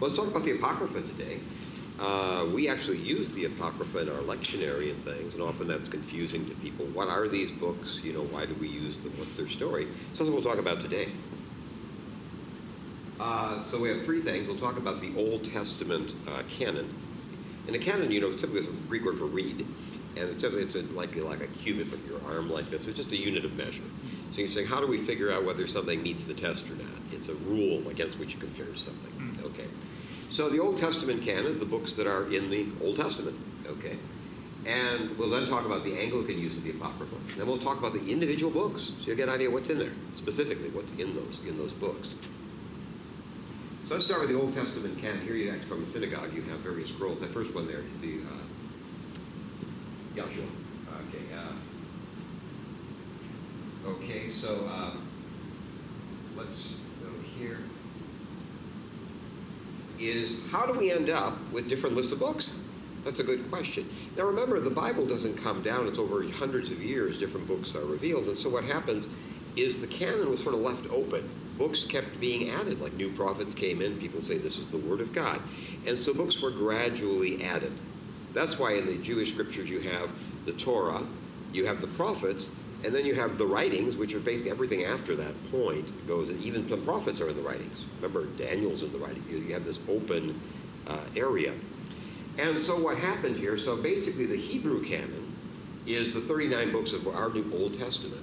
Let's talk about the Apocrypha today. Uh, we actually use the Apocrypha in our lectionary and things, and often that's confusing to people. What are these books? You know, why do we use them? What's their story? Something we'll talk about today. Uh, so we have three things. We'll talk about the Old Testament uh, canon. And a canon, you know, typically is a Greek word for reed, and it's typically it's a, like like a cubit with your arm like this. It's just a unit of measure. So you're saying, how do we figure out whether something meets the test or not? It's a rule against which you compare something. Mm. Okay. So the Old Testament canon is the books that are in the Old Testament. Okay. And we'll then talk about the Anglican use of the Apocrypha. Then we'll talk about the individual books, so you get an idea what's in there, specifically what's in those in those books. So let's start with the Old Testament canon. Here you act from the synagogue. You have various scrolls. That first one there is the uh, Yahshua. Okay. Uh, okay. So uh, let's go here. Is how do we end up with different lists of books? That's a good question. Now remember, the Bible doesn't come down. It's over hundreds of years. Different books are revealed, and so what happens is the canon was sort of left open books kept being added. Like new prophets came in, people say this is the Word of God. And so books were gradually added. That's why in the Jewish scriptures you have the Torah, you have the prophets, and then you have the writings, which are basically everything after that point goes. And even the prophets are in the writings. Remember, Daniel's in the writing. You have this open uh, area. And so what happened here? So basically, the Hebrew canon is the 39 books of our New Old Testament.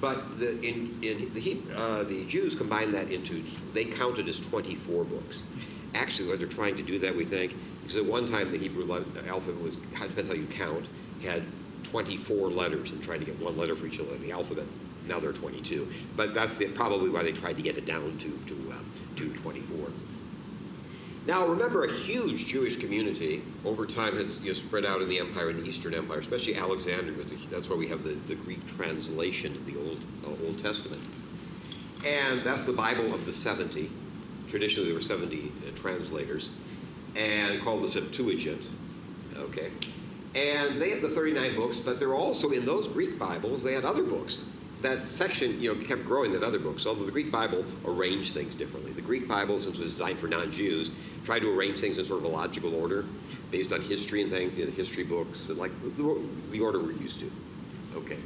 But the, in, in the, uh, the Jews combined that into, they counted as 24 books. Actually, what they're trying to do that, we think, because at one time the Hebrew alphabet was, depends how you count, had 24 letters and trying to get one letter for each letter of the alphabet. Now there are 22. But that's the, probably why they tried to get it down to, to, uh, to 24. Now, remember, a huge Jewish community over time had you know, spread out in the empire, in the Eastern Empire, especially Alexandria. That's why we have the, the Greek translation of the Old, uh, Old Testament. And that's the Bible of the 70. Traditionally, there were 70 uh, translators, and called the Septuagint. Okay. And they have the 39 books, but they're also in those Greek Bibles, they had other books that section, you know, kept growing than other books. Although the Greek Bible arranged things differently. The Greek Bible, since it was designed for non-Jews, tried to arrange things in sort of a logical order, based on history and things. You know, the history books, like the, the order we're used to. Okay.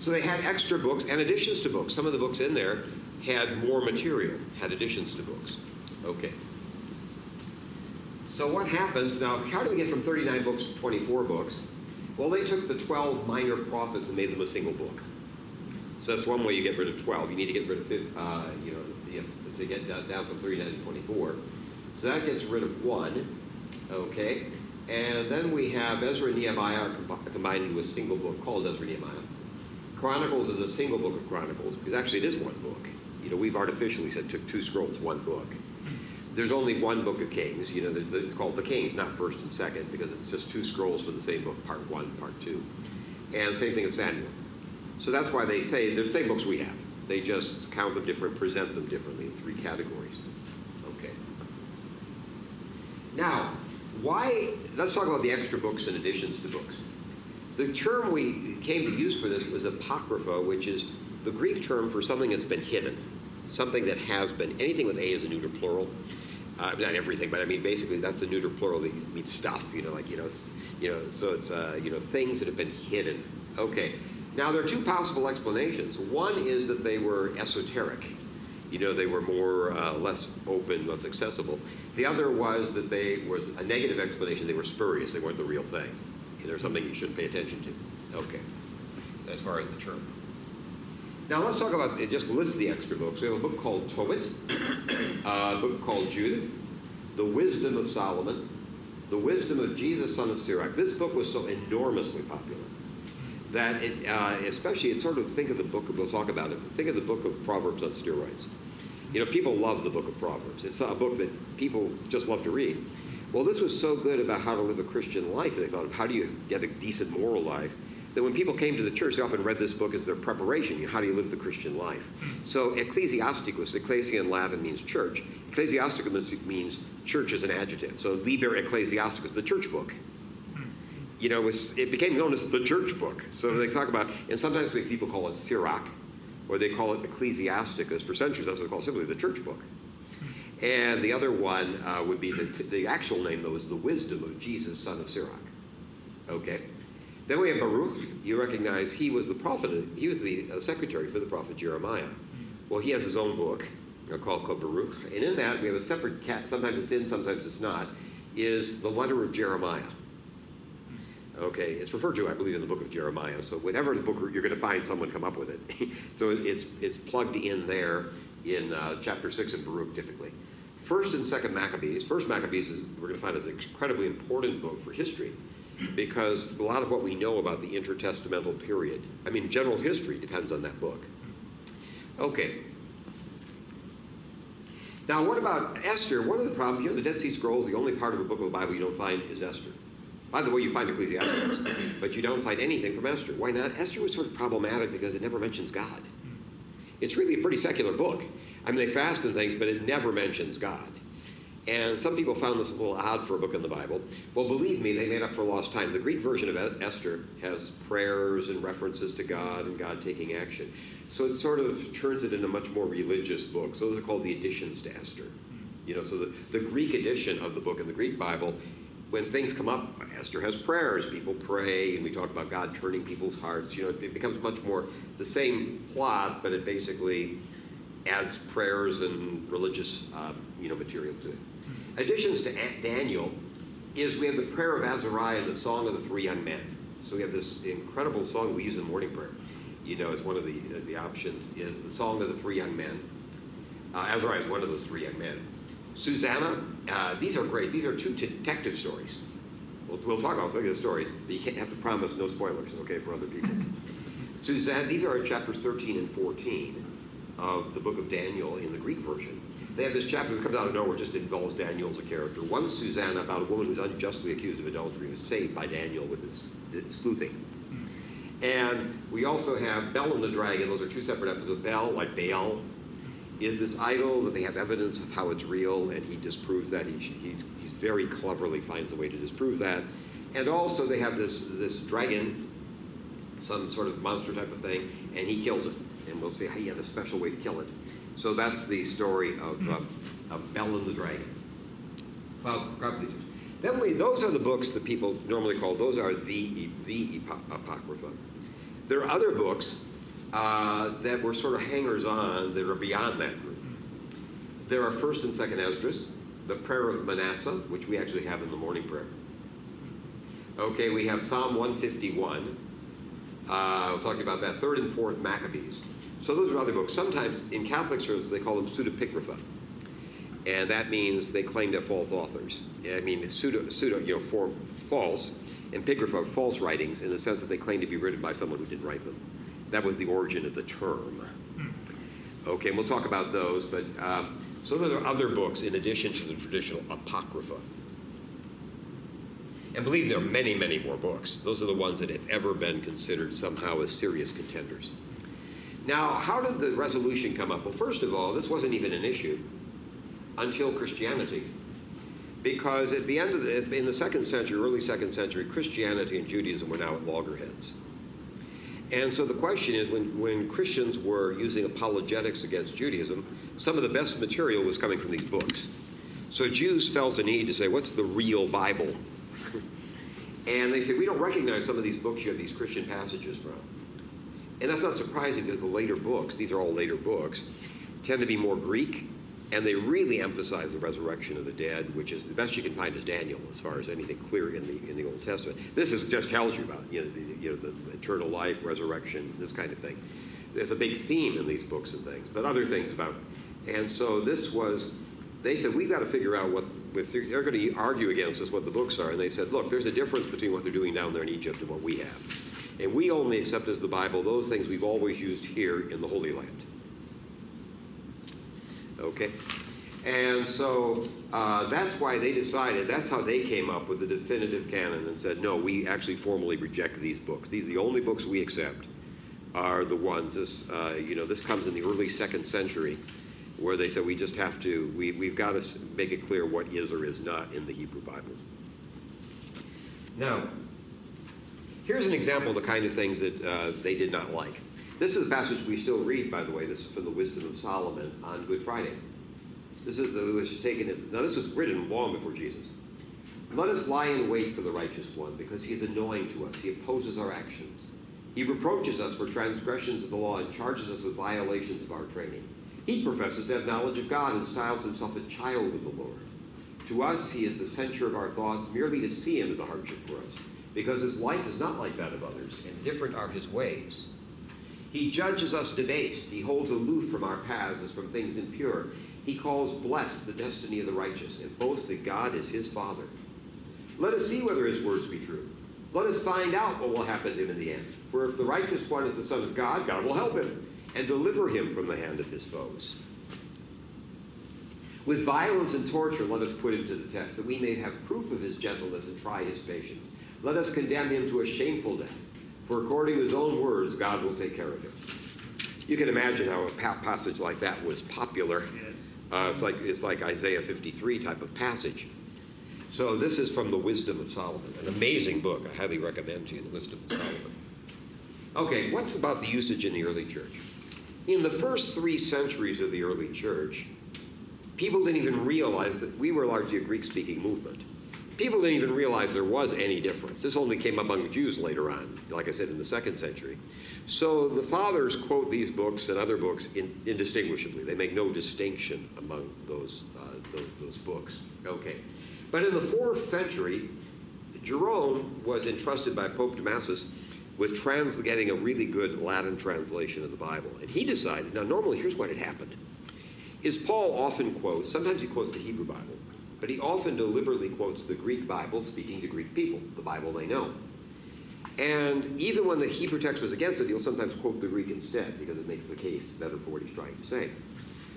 So they had extra books and additions to books. Some of the books in there had more material, had additions to books. Okay. So what happens now? How do we get from 39 books to 24 books? Well, they took the 12 minor prophets and made them a single book. So that's one way you get rid of 12. You need to get rid of, uh, you know, to get down from 39 to 24. So that gets rid of one, okay? And then we have Ezra and Nehemiah combined into a single book called Ezra and Nehemiah. Chronicles is a single book of Chronicles because actually it is one book. You know, we've artificially said took two scrolls, one book. There's only one book of Kings. You know, it's called the Kings, not first and second, because it's just two scrolls for the same book, part one, part two. And same thing with Samuel. So that's why they say they're the same books we have. They just count them different, present them differently in three categories. Okay. Now, why? Let's talk about the extra books and additions to books. The term we came to use for this was apocrypha, which is the Greek term for something that's been hidden, something that has been. Anything with a is a neuter plural. Uh, not everything, but I mean basically that's the neuter plural that means stuff. You know, like you know, you know. So it's uh, you know things that have been hidden. Okay. Now, there are two possible explanations. One is that they were esoteric. You know, they were more, uh, less open, less accessible. The other was that they was a negative explanation. They were spurious. They weren't the real thing. Know, something you shouldn't pay attention to. Okay, as far as the term. Now let's talk about it just list the extra books. We have a book called Tobit, a book called Judith, The Wisdom of Solomon, The Wisdom of Jesus, son of Sirach. This book was so enormously popular that it, uh, especially it's sort of think of the book we'll talk about it think of the book of proverbs on steroids you know people love the book of proverbs it's a book that people just love to read well this was so good about how to live a christian life they thought of how do you get a decent moral life that when people came to the church they often read this book as their preparation how do you live the christian life so ecclesiasticus ecclesia in latin means church ecclesiasticus means church as an adjective so liber ecclesiasticus the church book you know, it, was, it became known as the church book. So they talk about, and sometimes people call it Sirach, or they call it Ecclesiasticus. For centuries, that's what they call it, simply the church book. And the other one uh, would be the, the actual name, though, is the wisdom of Jesus, son of Sirach. Okay. Then we have Baruch. You recognize he was the prophet, he was the uh, secretary for the prophet Jeremiah. Well, he has his own book called, called Baruch. And in that, we have a separate cat, sometimes it's in, sometimes it's not, is the letter of Jeremiah. Okay, it's referred to, I believe, in the book of Jeremiah. So whatever the book, you're going to find someone come up with it. so it's it's plugged in there in uh, chapter six of Baruch, typically. First and second Maccabees. First Maccabees is we're going to find is an incredibly important book for history because a lot of what we know about the intertestamental period, I mean, general history depends on that book. Okay. Now, what about Esther? One of the problems, you know, the Dead Sea Scrolls, the only part of a book of the Bible you don't find is Esther. By the way, you find Ecclesiastes, but you don't find anything from Esther. Why not? Esther was sort of problematic because it never mentions God. It's really a pretty secular book. I mean, they fast and things, but it never mentions God. And some people found this a little odd for a book in the Bible. Well, believe me, they made up for lost time. The Greek version of Esther has prayers and references to God and God taking action. So it sort of turns it into a much more religious book. So those are called the additions to Esther. You know, so the, the Greek edition of the book in the Greek Bible when things come up, Esther has prayers. People pray, and we talk about God turning people's hearts. You know, it becomes much more the same plot, but it basically adds prayers and religious, um, you know, material to it. Additions to Daniel is we have the prayer of Azariah and the song of the three young men. So we have this incredible song that we use in the morning prayer. You know, as one of the uh, the options is the song of the three young men. Uh, Azariah is one of those three young men. Susanna, uh, these are great. These are two detective stories. We'll, we'll talk about the stories, but you can't have to promise no spoilers, okay, for other people. Susanna, these are chapters 13 and 14 of the book of Daniel in the Greek version. They have this chapter that comes out of nowhere, just involves Daniel as a character. One Susanna about a woman who's unjustly accused of adultery was saved by Daniel with his, sleuthing. And we also have Bel and the Dragon. Those are two separate episodes. Bel, like Baal, is this idol that they have evidence of how it's real, and he disproves that. He, he, he very cleverly finds a way to disprove that. And also, they have this, this dragon, some sort of monster type of thing, and he kills it. And we'll see how he had a special way to kill it. So that's the story of, uh, of Bel and the Dragon. Well, God please. Then we, those are the books that people normally call, those are the, the Apocrypha. There are other books uh, that were sort of hangers on that are beyond that group. There are first and second Esdras, the prayer of Manasseh, which we actually have in the morning prayer. Okay, we have Psalm 151. Uh, we'll talk about that. Third and fourth Maccabees. So those are other books. Sometimes in Catholic circles they call them pseudepigrapha. And that means they claim to false authors. I mean, pseudo, pseudo you know, for false, and pigrapha, false writings in the sense that they claim to be written by someone who didn't write them. That was the origin of the term. Okay, and we'll talk about those, but um, so there are other books in addition to the traditional Apocrypha. And believe there are many, many more books. Those are the ones that have ever been considered somehow as serious contenders. Now, how did the resolution come up? Well, first of all, this wasn't even an issue until Christianity. Because at the end of the, in the second century, early second century, Christianity and Judaism were now at loggerheads. And so the question is when, when Christians were using apologetics against Judaism, some of the best material was coming from these books. So Jews felt a need to say, what's the real Bible? and they said, we don't recognize some of these books you have these Christian passages from. And that's not surprising because the later books, these are all later books, tend to be more Greek and they really emphasize the resurrection of the dead, which is the best you can find is Daniel, as far as anything clear in the in the Old Testament. This is just tells you about you know the, you know the eternal life, resurrection, this kind of thing. There's a big theme in these books and things, but other things about. And so this was, they said we've got to figure out what they're going to argue against us what the books are, and they said, look, there's a difference between what they're doing down there in Egypt and what we have, and we only accept as the Bible those things we've always used here in the Holy Land. Okay? And so uh, that's why they decided, that's how they came up with the definitive canon and said, no, we actually formally reject these books. These are the only books we accept are the ones, this, uh, you know, this comes in the early second century where they said we just have to, we, we've got to make it clear what is or is not in the Hebrew Bible. Now, here's an example of the kind of things that uh, they did not like. This is a passage we still read, by the way. This is from the Wisdom of Solomon on Good Friday. This is the, which is taken as, now this was written long before Jesus. Let us lie in wait for the righteous one, because he is annoying to us. He opposes our actions. He reproaches us for transgressions of the law and charges us with violations of our training. He professes to have knowledge of God and styles himself a child of the Lord. To us, he is the center of our thoughts. Merely to see him is a hardship for us, because his life is not like that of others, and different are his ways. He judges us debased. He holds aloof from our paths as from things impure. He calls blessed the destiny of the righteous, and boasts that God is his Father. Let us see whether his words be true. Let us find out what will happen to him in the end. For if the righteous one is the Son of God, God will help him and deliver him from the hand of his foes. With violence and torture, let us put him to the test, that we may have proof of his gentleness and try his patience. Let us condemn him to a shameful death, for according to his own words, God will take care of him. You can imagine how a passage like that was popular. Uh, it's, like, it's like Isaiah 53 type of passage. So this is from the Wisdom of Solomon, an amazing book. I highly recommend to you, the Wisdom of Solomon. Okay, what's about the usage in the early church? In the first three centuries of the early church, people didn't even realize that we were largely a Greek speaking movement. People didn't even realize there was any difference. This only came among Jews later on, like I said, in the second century. So the fathers quote these books and other books in, indistinguishably. They make no distinction among those, uh, those, those books. Okay. But in the fourth century, Jerome was entrusted by Pope Damasus with trans- getting a really good Latin translation of the Bible. And he decided, now normally here's what had happened is Paul often quotes, sometimes he quotes the Hebrew Bible, but he often deliberately quotes the Greek Bible speaking to Greek people, the Bible they know. And even when the Hebrew text was against it, he'll sometimes quote the Greek instead because it makes the case better for what he's trying to say.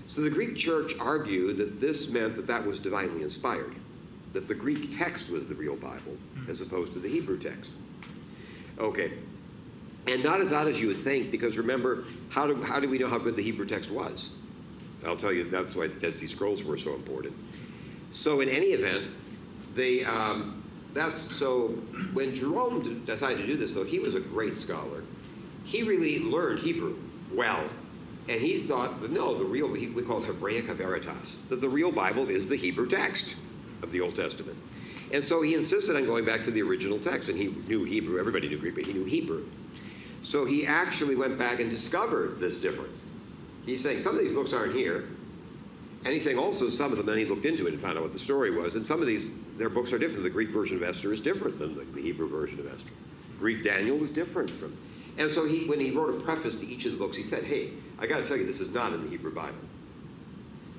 So the Greek church argued that this meant that that was divinely inspired, that the Greek text was the real Bible hmm. as opposed to the Hebrew text. Okay. And not as odd as you would think, because remember, how do, how do we know how good the Hebrew text was? I'll tell you that's why the Dead Sea Scrolls were so important. So in any event, they um, that's so when Jerome decided to do this, though he was a great scholar. He really learned Hebrew well, and he thought no, the real we call it Hebraica Veritas, that the real Bible is the Hebrew text of the Old Testament. And so he insisted on going back to the original text, and he knew Hebrew. Everybody knew Greek, but he knew Hebrew. So he actually went back and discovered this difference. He's saying some of these books aren't here. And also some of them, then he looked into it and found out what the story was. And some of these, their books are different. The Greek version of Esther is different than the, the Hebrew version of Esther. Greek Daniel is different from. And so he, when he wrote a preface to each of the books, he said, hey, I got to tell you, this is not in the Hebrew Bible.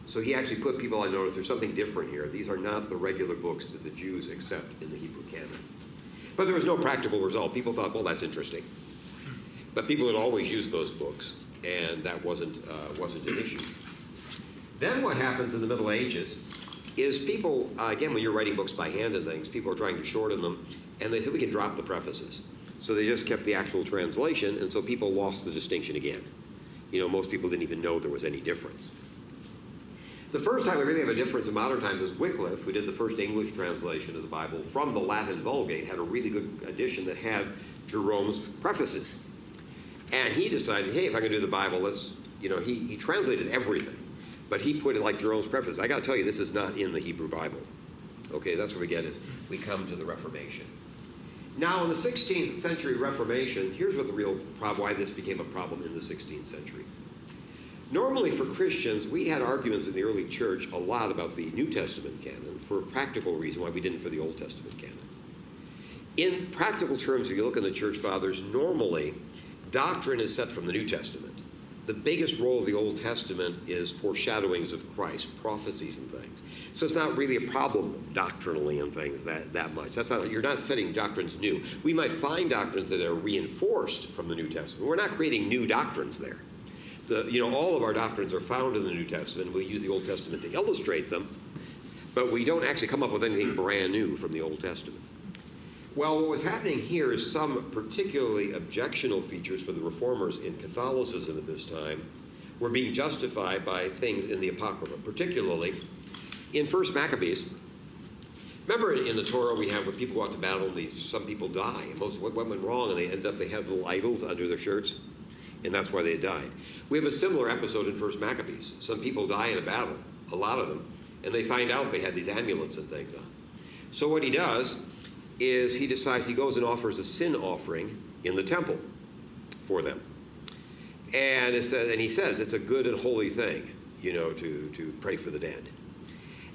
So he actually put people on notice there's something different here. These are not the regular books that the Jews accept in the Hebrew canon. But there was no practical result. People thought, well, that's interesting. But people had always used those books, and that wasn't, uh, wasn't an issue. Then what happens in the Middle Ages is people, uh, again, when you're writing books by hand and things, people are trying to shorten them, and they said we can drop the prefaces. So they just kept the actual translation, and so people lost the distinction again. You know, most people didn't even know there was any difference. The first time we really have a difference in modern times is Wycliffe, who did the first English translation of the Bible from the Latin Vulgate, had a really good edition that had Jerome's prefaces. And he decided, hey, if I can do the Bible, let's, you know, he, he translated everything, but he put it like Jerome's preface. I got to tell you, this is not in the Hebrew Bible. Okay, that's what we get is we come to the Reformation. Now, in the 16th century Reformation, here's what the real problem, why this became a problem in the 16th century. Normally, for Christians, we had arguments in the early church a lot about the New Testament canon for a practical reason why we didn't for the Old Testament canon. In practical terms, if you look in the church fathers, normally doctrine is set from the New Testament. The biggest role of the Old Testament is foreshadowings of Christ, prophecies and things. So it's not really a problem doctrinally and things that, that much. That's not you're not setting doctrines new. We might find doctrines that are reinforced from the New Testament. We're not creating new doctrines there the, you know, all of our doctrines are found in the New Testament. We use the Old Testament to illustrate them, but we don't actually come up with anything brand new from the Old Testament. Well, what was happening here is some particularly objectionable features for the reformers in Catholicism at this time were being justified by things in the Apocrypha, particularly in First Maccabees. Remember in the Torah we have when people go out to battle, these, some people die. Most what went wrong, and they end up they have little idols under their shirts, and that's why they died. We have a similar episode in First Maccabees. Some people die in a battle, a lot of them, and they find out they had these amulets and things. On. So what he does is he decides he goes and offers a sin offering in the temple for them. And, it says, and he says it's a good and holy thing, you know, to, to pray for the dead.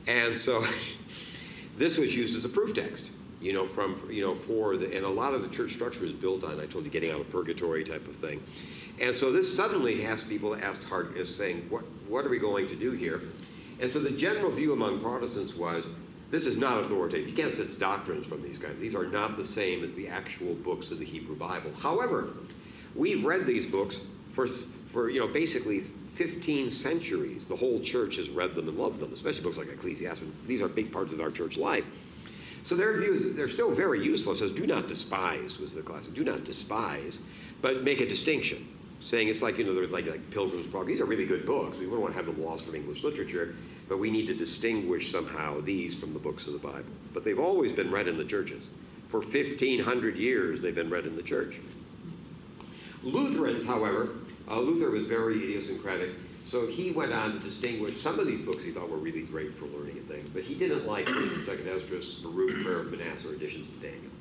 And so this was used as a proof text, you know, from, you know, for the, and a lot of the church structure is built on, I told you, getting out of purgatory type of thing. And so this suddenly has people asked hard, is saying, what, what are we going to do here? And so the general view among Protestants was, this is not authoritative. You can't set doctrines from these guys. These are not the same as the actual books of the Hebrew Bible. However, we've read these books for, for you know, basically 15 centuries. The whole church has read them and loved them, especially books like Ecclesiasticus. These are big parts of our church life. So their view is they're still very useful. It says, do not despise, was the classic. Do not despise, but make a distinction. Saying it's like, you know, they're like, like Pilgrim's Progress. These are really good books. We wouldn't want to have them lost from English literature, but we need to distinguish somehow these from the books of the Bible. But they've always been read in the churches. For 1,500 years, they've been read in the church. Lutherans, however, uh, Luther was very idiosyncratic, so he went on to distinguish some of these books he thought were really great for learning and things, but he didn't like First Second Esdras, Baruch, Prayer of Manasseh, or additions to Daniel.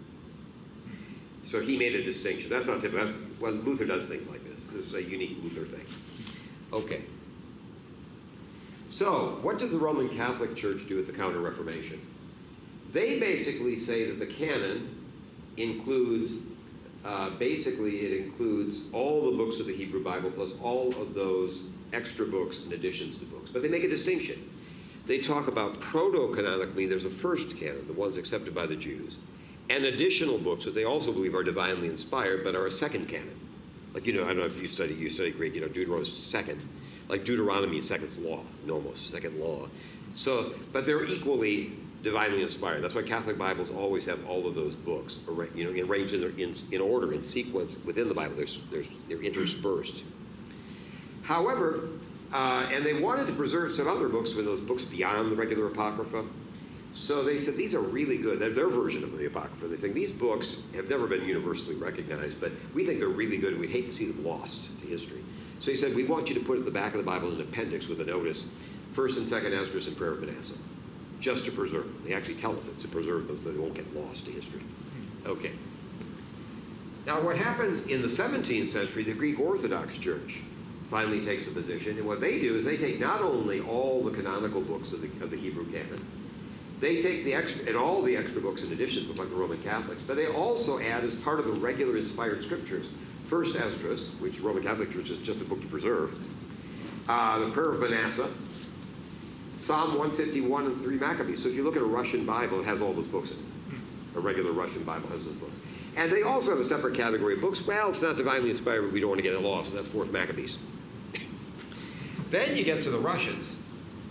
So he made a distinction. That's not typical. Well, Luther does things like this. This is a unique Luther thing. Okay. So, what did the Roman Catholic Church do with the Counter Reformation? They basically say that the canon includes uh, basically, it includes all the books of the Hebrew Bible plus all of those extra books and additions to books. But they make a distinction. They talk about proto canonically, there's a first canon, the ones accepted by the Jews, and additional books that they also believe are divinely inspired but are a second canon. Like, you know, I don't know if you study, you study Greek, you know, Deuteronomy is second. Like Deuteronomy second law, nomos, second law. So, but they're equally divinely inspired. That's why Catholic Bibles always have all of those books, you know, arranged in, in, in order, in sequence within the Bible. They're, they're interspersed. However, uh, and they wanted to preserve some other books with those books beyond the regular Apocrypha. So they said these are really good. They're their version of the Apocrypha. They think these books have never been universally recognized, but we think they're really good and we'd hate to see them lost to history. So he said, we want you to put at the back of the Bible an appendix with a notice, 1st and 2nd Esdras and Prayer of Manasseh just to preserve them. They actually tell us it to preserve them so they won't get lost to history. Okay. Now, what happens in the 17th century, the Greek Orthodox Church finally takes a position, and what they do is they take not only all the canonical books of the, of the Hebrew canon, they take the extra, and all the extra books in addition, like the Roman Catholics, but they also add as part of the regular inspired scriptures, First Esdras, which Roman Catholic Church is just a book to preserve, uh, the Prayer of Manasseh, Psalm 151 and 3 Maccabees. So if you look at a Russian Bible, it has all those books in it. A regular Russian Bible has those books. And they also have a separate category of books. Well, it's not divinely inspired, but we don't want to get it lost, that's fourth Maccabees. then you get to the Russians,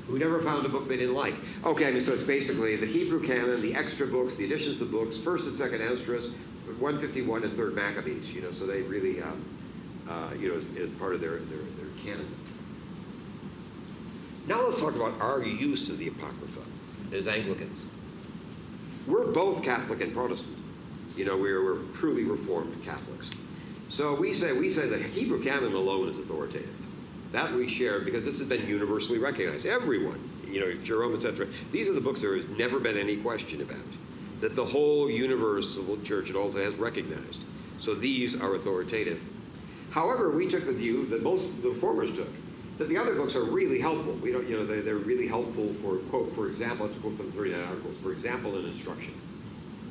who never found a book they didn't like. Okay, I mean, so it's basically the Hebrew canon, the extra books, the additions to books, first and second Esdras, 151 and third Maccabees. You know, so they really, um, uh, you know, as, as part of their, their, their canon. Now let's talk about our use of the Apocrypha as Anglicans. We're both Catholic and Protestant. You know, we're, we're truly Reformed Catholics. So we say we say the Hebrew canon alone is authoritative. That we share because this has been universally recognized. Everyone, you know, Jerome, etc. These are the books there has never been any question about. That the whole the church and also has recognized. So these are authoritative. However, we took the view that most of the reformers took that the other books are really helpful. We don't, you know, they're, they're really helpful for, quote, for example, let's quote from the 39 Articles, for example, in instruction.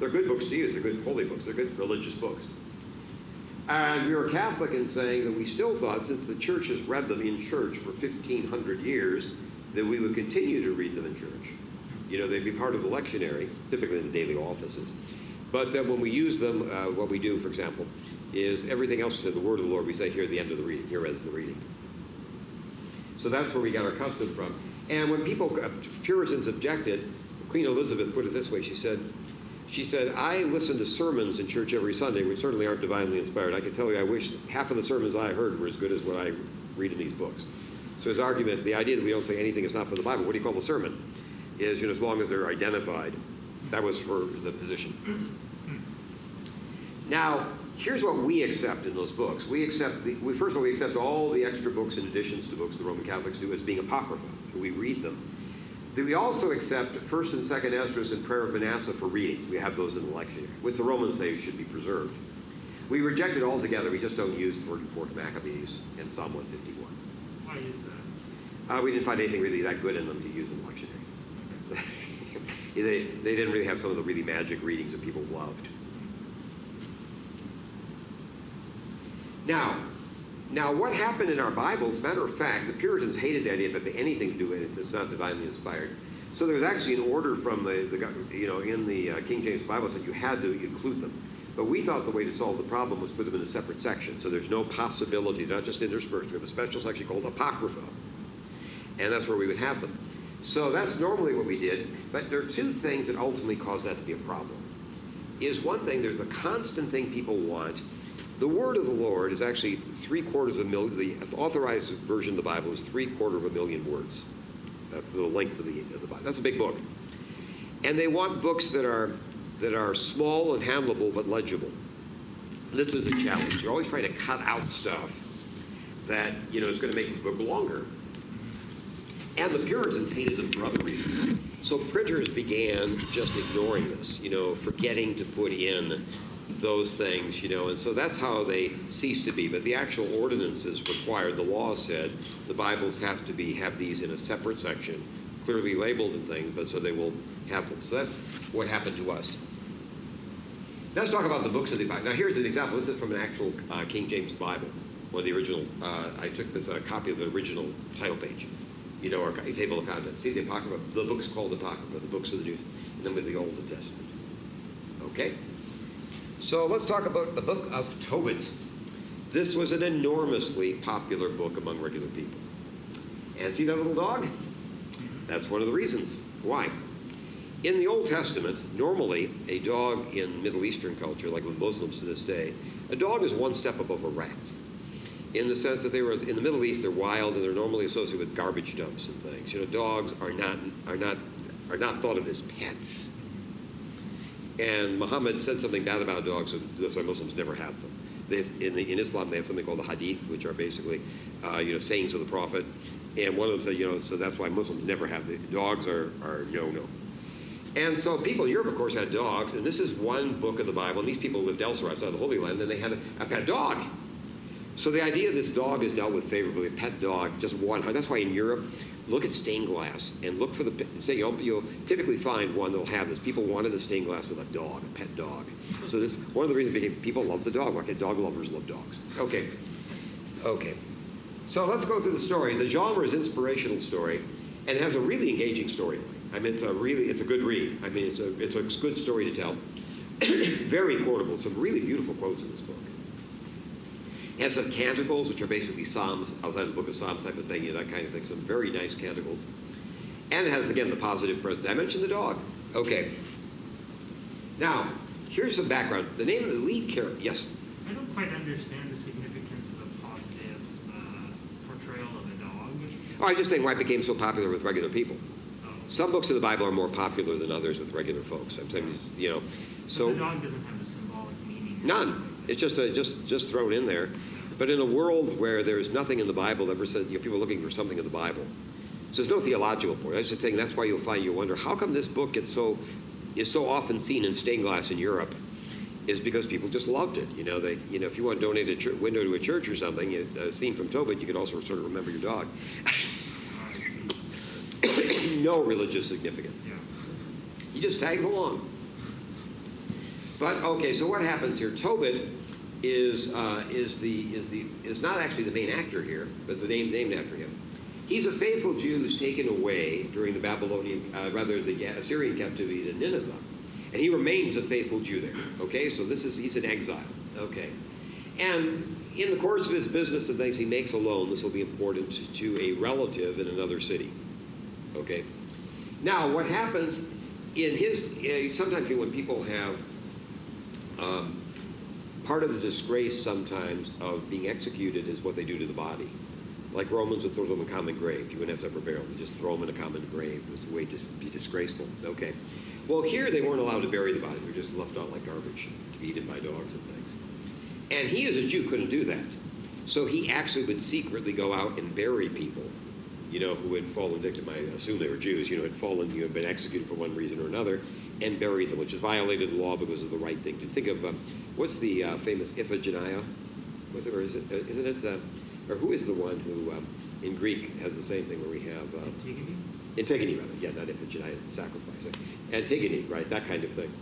They're good books to use. They're good holy books. They're good religious books. And we were Catholic in saying that we still thought, since the church has read them in church for 1,500 years, that we would continue to read them in church. You know, they'd be part of the lectionary, typically in the daily offices. But then when we use them, uh, what we do, for example, is everything else said, the word of the Lord, we say here at the end of the reading. Here ends the reading. So that's where we got our custom from. And when people, uh, Puritans objected, Queen Elizabeth put it this way. She said, she said, I listen to sermons in church every Sunday, which certainly aren't divinely inspired. I can tell you, I wish half of the sermons I heard were as good as what I read in these books. So his argument, the idea that we don't say anything is not from the Bible, what do you call the sermon? Is, you know, as long as they're identified. That was for the position. Now, here's what we accept in those books. We accept, the, we, first of all, we accept all the extra books and additions to books the Roman Catholics do as being apocrypha. We read them. We also accept First and Second Esdras and Prayer of Manasseh for reading. We have those in the lectionary, which the Romans say should be preserved. We reject it altogether. We just don't use Third and Fourth Maccabees and Psalm 151. Why is that? Uh, we didn't find anything really that good in them to use in the lectionary. they, they didn't really have some of the really magic readings that people loved. Now, now, what happened in our Bibles, matter of fact, the Puritans hated the idea had anything to do with it if it's not divinely inspired. So there was actually an order from the, the you know, in the uh, King James Bible that you had to include them. But we thought the way to solve the problem was put them in a separate section. So there's no possibility, not just interspersed. We have a special section called Apocrypha. And that's where we would have them. So that's normally what we did. But there are two things that ultimately cause that to be a problem. Is one thing, there's a constant thing people want the word of the Lord is actually three quarters of a million. The authorized version of the Bible is three quarter of a million words. That's the length of the, of the Bible. That's a big book. And they want books that are that are small and handleable but legible. This is a challenge. You're always trying to cut out stuff that you know is going to make the book longer. And the Puritans hated them for other reasons. So printers began just ignoring this, you know, forgetting to put in those things, you know, and so that's how they ceased to be. But the actual ordinances required, the law said, the Bibles have to be have these in a separate section, clearly labeled and things, but so they will have them. So that's what happened to us. Let's talk about the books of the Bible. Now, here's an example. This is from an actual uh, King James Bible, one of the original. Uh, I took this uh, copy of the original title page, you know, our table of contents. See the Apocrypha. The book's called Apocrypha, the books of the New, and then with the Old Testament. Okay. So let's talk about the book of Tobit. This was an enormously popular book among regular people. And see that little dog? That's one of the reasons. Why? In the Old Testament, normally a dog in Middle Eastern culture, like with Muslims to this day, a dog is one step above a rat. In the sense that they were in the Middle East, they're wild and they're normally associated with garbage dumps and things. You know, dogs are not are not are not thought of as pets. And Muhammad said something bad about dogs, so that's why Muslims never have them. in, the, in Islam, they have something called the hadith, which are basically, uh, you know, sayings of the Prophet. And one of them said, you know, so that's why Muslims never have the dogs are, are no-no. And so people in Europe, of course, had dogs, and this is one book of the Bible, and these people lived elsewhere outside of the Holy Land, and they had a, a pet dog. So the idea of this dog is dealt with favorably, a pet dog, just one. That's why in Europe, look at stained glass and look for the, say, you'll, you'll typically find one that'll have this. People wanted the stained glass with a dog, a pet dog. So this, one of the reasons people love the dog, like dog lovers love dogs. Okay. Okay. So let's go through the story. The genre is inspirational story, and it has a really engaging storyline. I mean, it's a really, it's a good read. I mean, it's a, it's a good story to tell. Very quotable. Some really beautiful quotes in this book. It has some canticles, which are basically psalms outside of the book of Psalms type of thing, you know, that kind of thing. Some very nice canticles. And it has, again, the positive present. I mentioned the dog. Okay. Now, here's some background. The name of the lead character, yes? I don't quite understand the significance of a positive uh, portrayal of a dog. Oh, I was just saying why it became so popular with regular people. Oh. Some books of the Bible are more popular than others with regular folks. I'm saying, you know, so but the dog doesn't have a symbolic meaning. None. It's just a, just just thrown in there. But in a world where there's nothing in the Bible that ever said, you know, people are looking for something in the Bible. So there's no theological point. I was just saying that's why you'll find you wonder how come this book gets so is so often seen in stained glass in Europe is because people just loved it. You know, they you know if you want to donate a ch- window to a church or something, a scene from Tobit, you can also sort of remember your dog. no religious significance. He just tags along. But okay, so what happens here? Tobit is, uh, is, the, is, the, is not actually the main actor here, but the name named after him. He's a faithful Jew who's taken away during the Babylonian, uh, rather the Assyrian captivity to Nineveh, and he remains a faithful Jew there. Okay, so this is he's in exile. Okay, and in the course of his business and things he makes alone, this will be important to, to a relative in another city. Okay, now what happens in his uh, sometimes when people have um, part of the disgrace sometimes of being executed is what they do to the body. Like Romans would throw them in a common grave. You wouldn't have separate burial. They just throw them in a common grave. It was a way to be disgraceful. Okay. Well, here they weren't allowed to bury the body. They were just left out like garbage to be eaten by dogs and things. And he, as a Jew, couldn't do that. So he actually would secretly go out and bury people you know, who had fallen victim, I assume they were Jews, you know, had fallen, you had been executed for one reason or another, and buried them, which has violated the law because of the right thing to think of. Um, what's the uh, famous Iphigenia? Was it, or is it, uh, isn't it, uh, or who is the one who um, in Greek has the same thing where we have. Uh, Antigone? Antigone, rather. Yeah, not Iphigenia, it's sacrifice. Antigone, right, that kind of thing.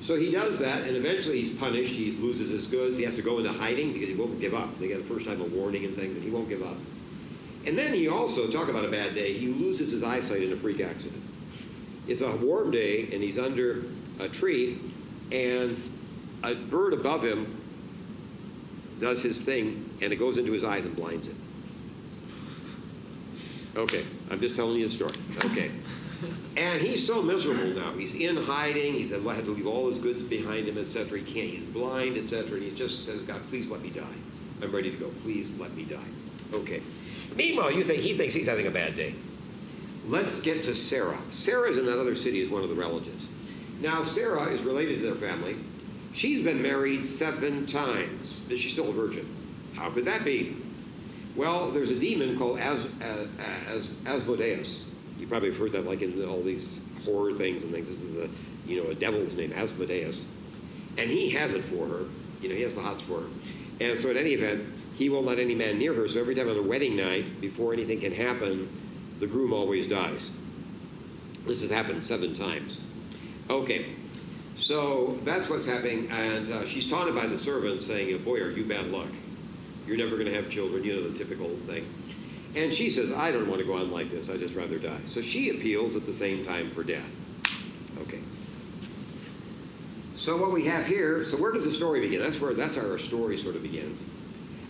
So he does that, and eventually he's punished. He loses his goods. He has to go into hiding because he won't give up. They get the first time a warning and things, and he won't give up. And then he also, talk about a bad day, he loses his eyesight in a freak accident. It's a warm day, and he's under a tree, and a bird above him does his thing, and it goes into his eyes and blinds it. Okay, I'm just telling you the story. Okay. And he's so miserable now. He's in hiding. He's had to leave all his goods behind him, etc. He can't. He's blind, etc. And he just says, "God, please let me die. I'm ready to go. Please let me die." Okay. Meanwhile, you think he thinks he's having a bad day. Let's get to Sarah. Sarah's in that other city as one of the relatives. Now, Sarah is related to their family. She's been married seven times. Is she still a virgin? How could that be? Well, there's a demon called As, As, As, Asmodeus. You probably have heard that, like in all these horror things and things. This is a, you know, a devil's name, Asmodeus, and he has it for her. You know, he has the hots for her. And so, at any event, he won't let any man near her. So every time on the wedding night, before anything can happen, the groom always dies. This has happened seven times. Okay, so that's what's happening, and uh, she's taunted by the servants, saying, "Boy, are you bad luck." You're never going to have children, you know, the typical thing. And she says, I don't want to go on like this. I'd just rather die. So she appeals at the same time for death. Okay. So what we have here, so where does the story begin? That's where that's how our story sort of begins.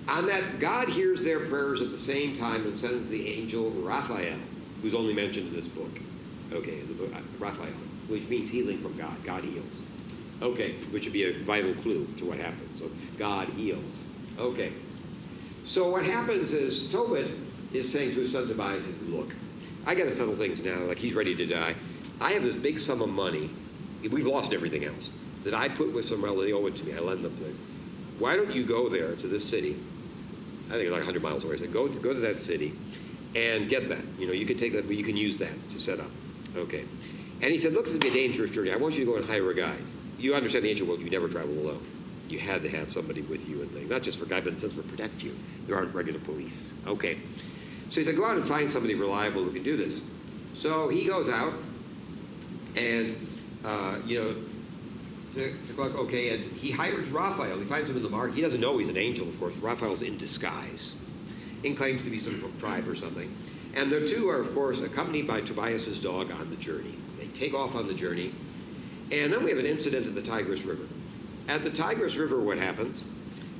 On that, God hears their prayers at the same time and sends the angel Raphael, who's only mentioned in this book. Okay, the book, uh, Raphael, which means healing from God. God heals. Okay, which would be a vital clue to what happens. So God heals. Okay. So what happens is Tobit is saying to his son Tobias, look, I got to settle things now. Like he's ready to die. I have this big sum of money. We've lost everything else that I put with some relative. They owe it to me. I lend them things. Why don't you go there to this city? I think it's like 100 miles away. Said, go, go to that city and get that. You know, you can take that, but you can use that to set up. Okay. And he said, look, this is a dangerous journey. I want you to go and hire a guide. You understand the ancient world, you never travel alone you had to have somebody with you and things, not just for guide, but in sense for protect you. There aren't regular police. Okay. So he said, go out and find somebody reliable who can do this. So he goes out and, uh, you know, to, to okay, and he hires Raphael. He finds him in the market. He doesn't know he's an angel, of course. Raphael's in disguise and claims to be some tribe or something. And the two are, of course, accompanied by Tobias's dog on the journey. They take off on the journey. And then we have an incident at the Tigris River. At the Tigris River, what happens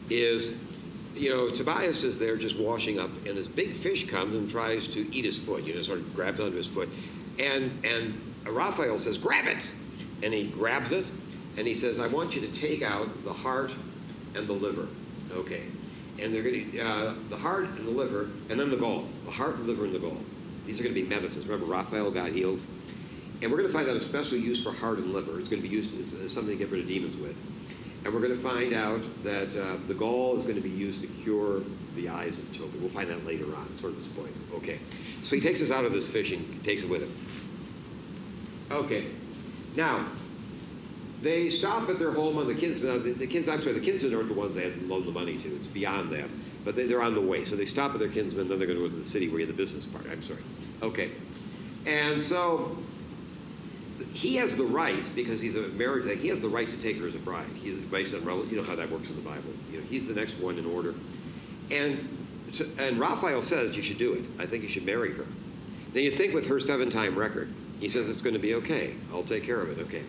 is, you know, Tobias is there just washing up, and this big fish comes and tries to eat his foot. You know, sort of grabs onto his foot, and and Raphael says, "Grab it!" And he grabs it, and he says, "I want you to take out the heart and the liver." Okay, and they're going to uh, the heart and the liver, and then the gall. The heart, the liver, and the gall. These are going to be medicines. Remember, Raphael got heals. And we're going to find out a special use for heart and liver. It's going to be used as, as something to get rid of demons with. And we're going to find out that uh, the gall is going to be used to cure the eyes of Tobit. We'll find that later on, sort of this point. Okay. So he takes us out of this fishing, takes it with him. Okay. Now, they stop at their home on the kinsmen. Uh, the, the kids, I'm sorry, the kinsmen aren't the ones they had loaned the money to. It's beyond them. But they, they're on the way. So they stop at their kinsmen, then they're going to go to the city where you have the business part. I'm sorry. Okay. And so he has the right because he's a married thing. He has the right to take her as a bride. He's based on you know how that works in the Bible. You know, he's the next one in order, and and Raphael says you should do it. I think you should marry her. Now you think with her seven-time record, he says it's going to be okay. I'll take care of it. Okay.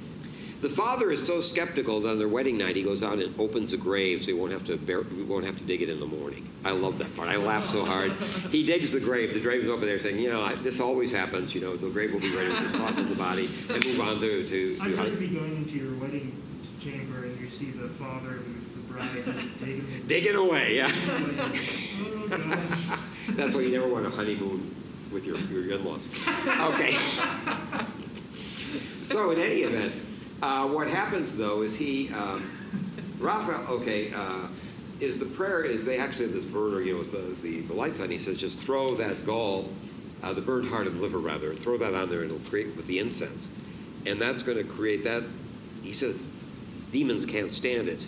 The father is so skeptical that on their wedding night he goes out and opens a grave so he won't have to bear, we won't have to dig it in the morning. I love that part. I laugh so hard. He digs the grave. The grave is over there saying, you know, I, this always happens. You know, the grave will be ready to toss in the body and move on to to. to I'd like to be going into your wedding chamber and you see the father and the bride digging it. Digging away, yeah. oh. That's why you never want a honeymoon with your, your in-laws. Okay. so in any event. Uh, what happens though is he, um, Raphael, okay, uh, is the prayer is they actually have this burner, you know, with the, the, the lights on. He says, just throw that gall uh, the burnt heart and liver, rather. Throw that on there, and it'll create with the incense. And that's going to create that. He says demons can't stand it.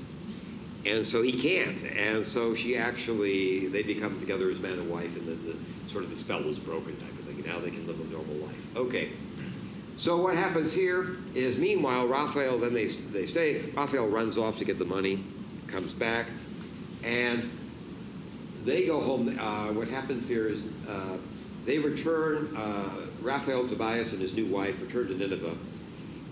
And so he can't. And so she actually, they become together as man and wife, and then the sort of the spell was broken type of thing. Now they can live a normal life. Okay. So what happens here is, meanwhile, Raphael, then they, they stay, Raphael runs off to get the money, comes back, and they go home. Uh, what happens here is uh, they return, uh, Raphael, Tobias, and his new wife return to Nineveh.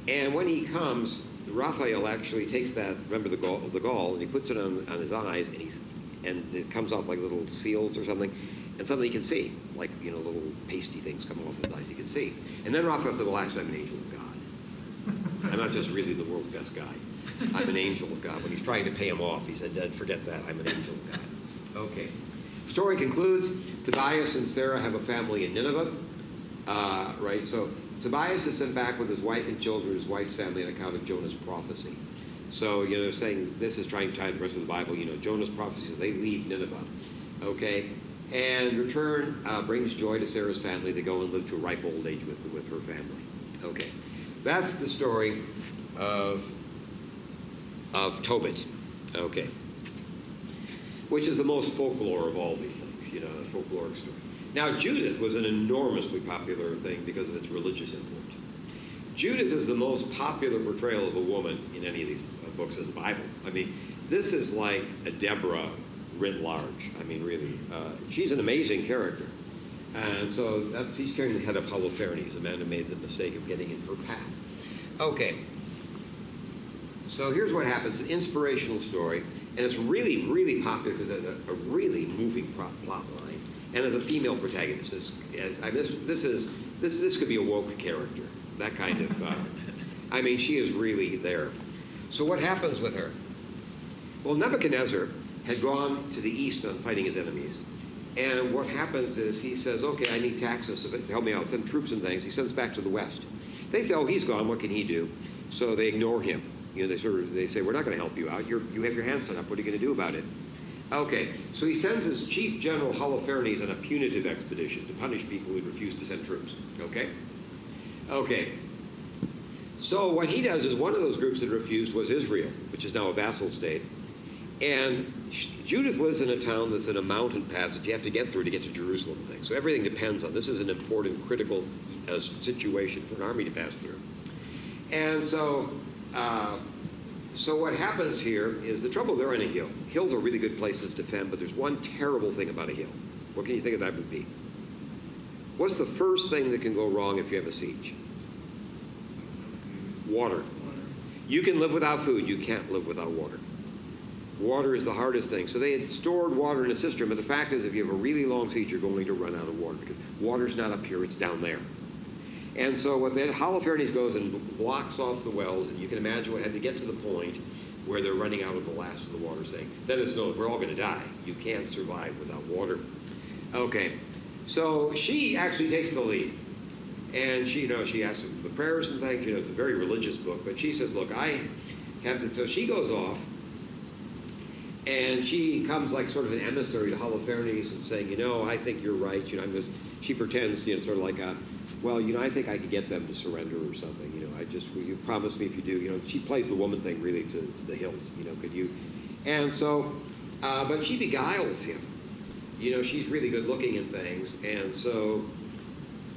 And when he comes, Raphael actually takes that, remember the gall, the gall and he puts it on, on his eyes, and, he's, and it comes off like little seals or something, and suddenly he can see, like, you know, little pasty things coming off his eyes, he can see. And then Raphael said, well, actually, I'm an angel of God. I'm not just really the world's best guy. I'm an angel of God. When he's trying to pay him off, he said, forget that, I'm an angel of God. Okay. Story concludes Tobias and Sarah have a family in Nineveh. Uh, right? So Tobias is sent back with his wife and children, his wife's family, on account of Jonah's prophecy. So, you know, saying this is trying to tie the rest of the Bible. You know, Jonah's prophecy, they leave Nineveh. Okay? And return uh, brings joy to Sarah's family. They go and live to a ripe old age with, with her family. Okay. That's the story of, of Tobit. Okay which is the most folklore of all these things, you know, a folkloric story. Now, Judith was an enormously popular thing because of its religious import. Judith is the most popular portrayal of a woman in any of these uh, books of the Bible. I mean, this is like a Deborah writ large. I mean, really, uh, she's an amazing character. And so that's, he's carrying the head of Holofernes, a man who made the mistake of getting in her path. Okay. So here's what happens an inspirational story and it's really, really popular because it's a, a, really moving plot, plot line. And as a female protagonist, as, as, I mean, this, this is this this could be a woke character, that kind of. Uh, I mean, she is really there. So what happens with her? Well, Nebuchadnezzar had gone to the east on fighting his enemies. And what happens is he says, okay, I need taxes to help me out, send troops and things. He sends back to the west. They say, oh, he's gone, what can he do? So they ignore him. You know, they sort of they say, "We're not going to help you out. You're, you have your hands set up. What are you going to do about it?" Okay, so he sends his chief general Holofernes on a punitive expedition to punish people who refuse to send troops. Okay, okay. So what he does is one of those groups that refused was Israel, which is now a vassal state, and Judith lives in a town that's in a mountain passage. You have to get through to get to Jerusalem. and things. So everything depends on this. Is an important, critical uh, situation for an army to pass through, and so uh, so what happens here is the trouble they're in a hill. Hills are really good places to defend, but there's one terrible thing about a hill. What can you think of that would be? What's the first thing that can go wrong if you have a siege? Water. You can live without food. You can't live without water. Water is the hardest thing. So they had stored water in a cistern, but the fact is, if you have a really long siege, you're going to run out of water because water's not up here; it's down there. And so what then Holofernes goes and blocks off the wells, and you can imagine what had to get to the point where they're running out of the last of the water, saying, "That is no, we're all going to die. You can't survive without water." Okay, so she actually takes the lead, and she, you know, she asks the prayers and things. You know, it's a very religious book, but she says, "Look, I have." To, so she goes off, and she comes like sort of an emissary to Holofernes and saying, "You know, I think you're right. You know, I'm just." She pretends, you know, sort of like a well, you know, I think I could get them to surrender or something. You know, I just, will you promise me if you do? You know, she plays the woman thing really to, to the hills. You know, could you? And so, uh, but she beguiles him. You know, she's really good looking and things, and so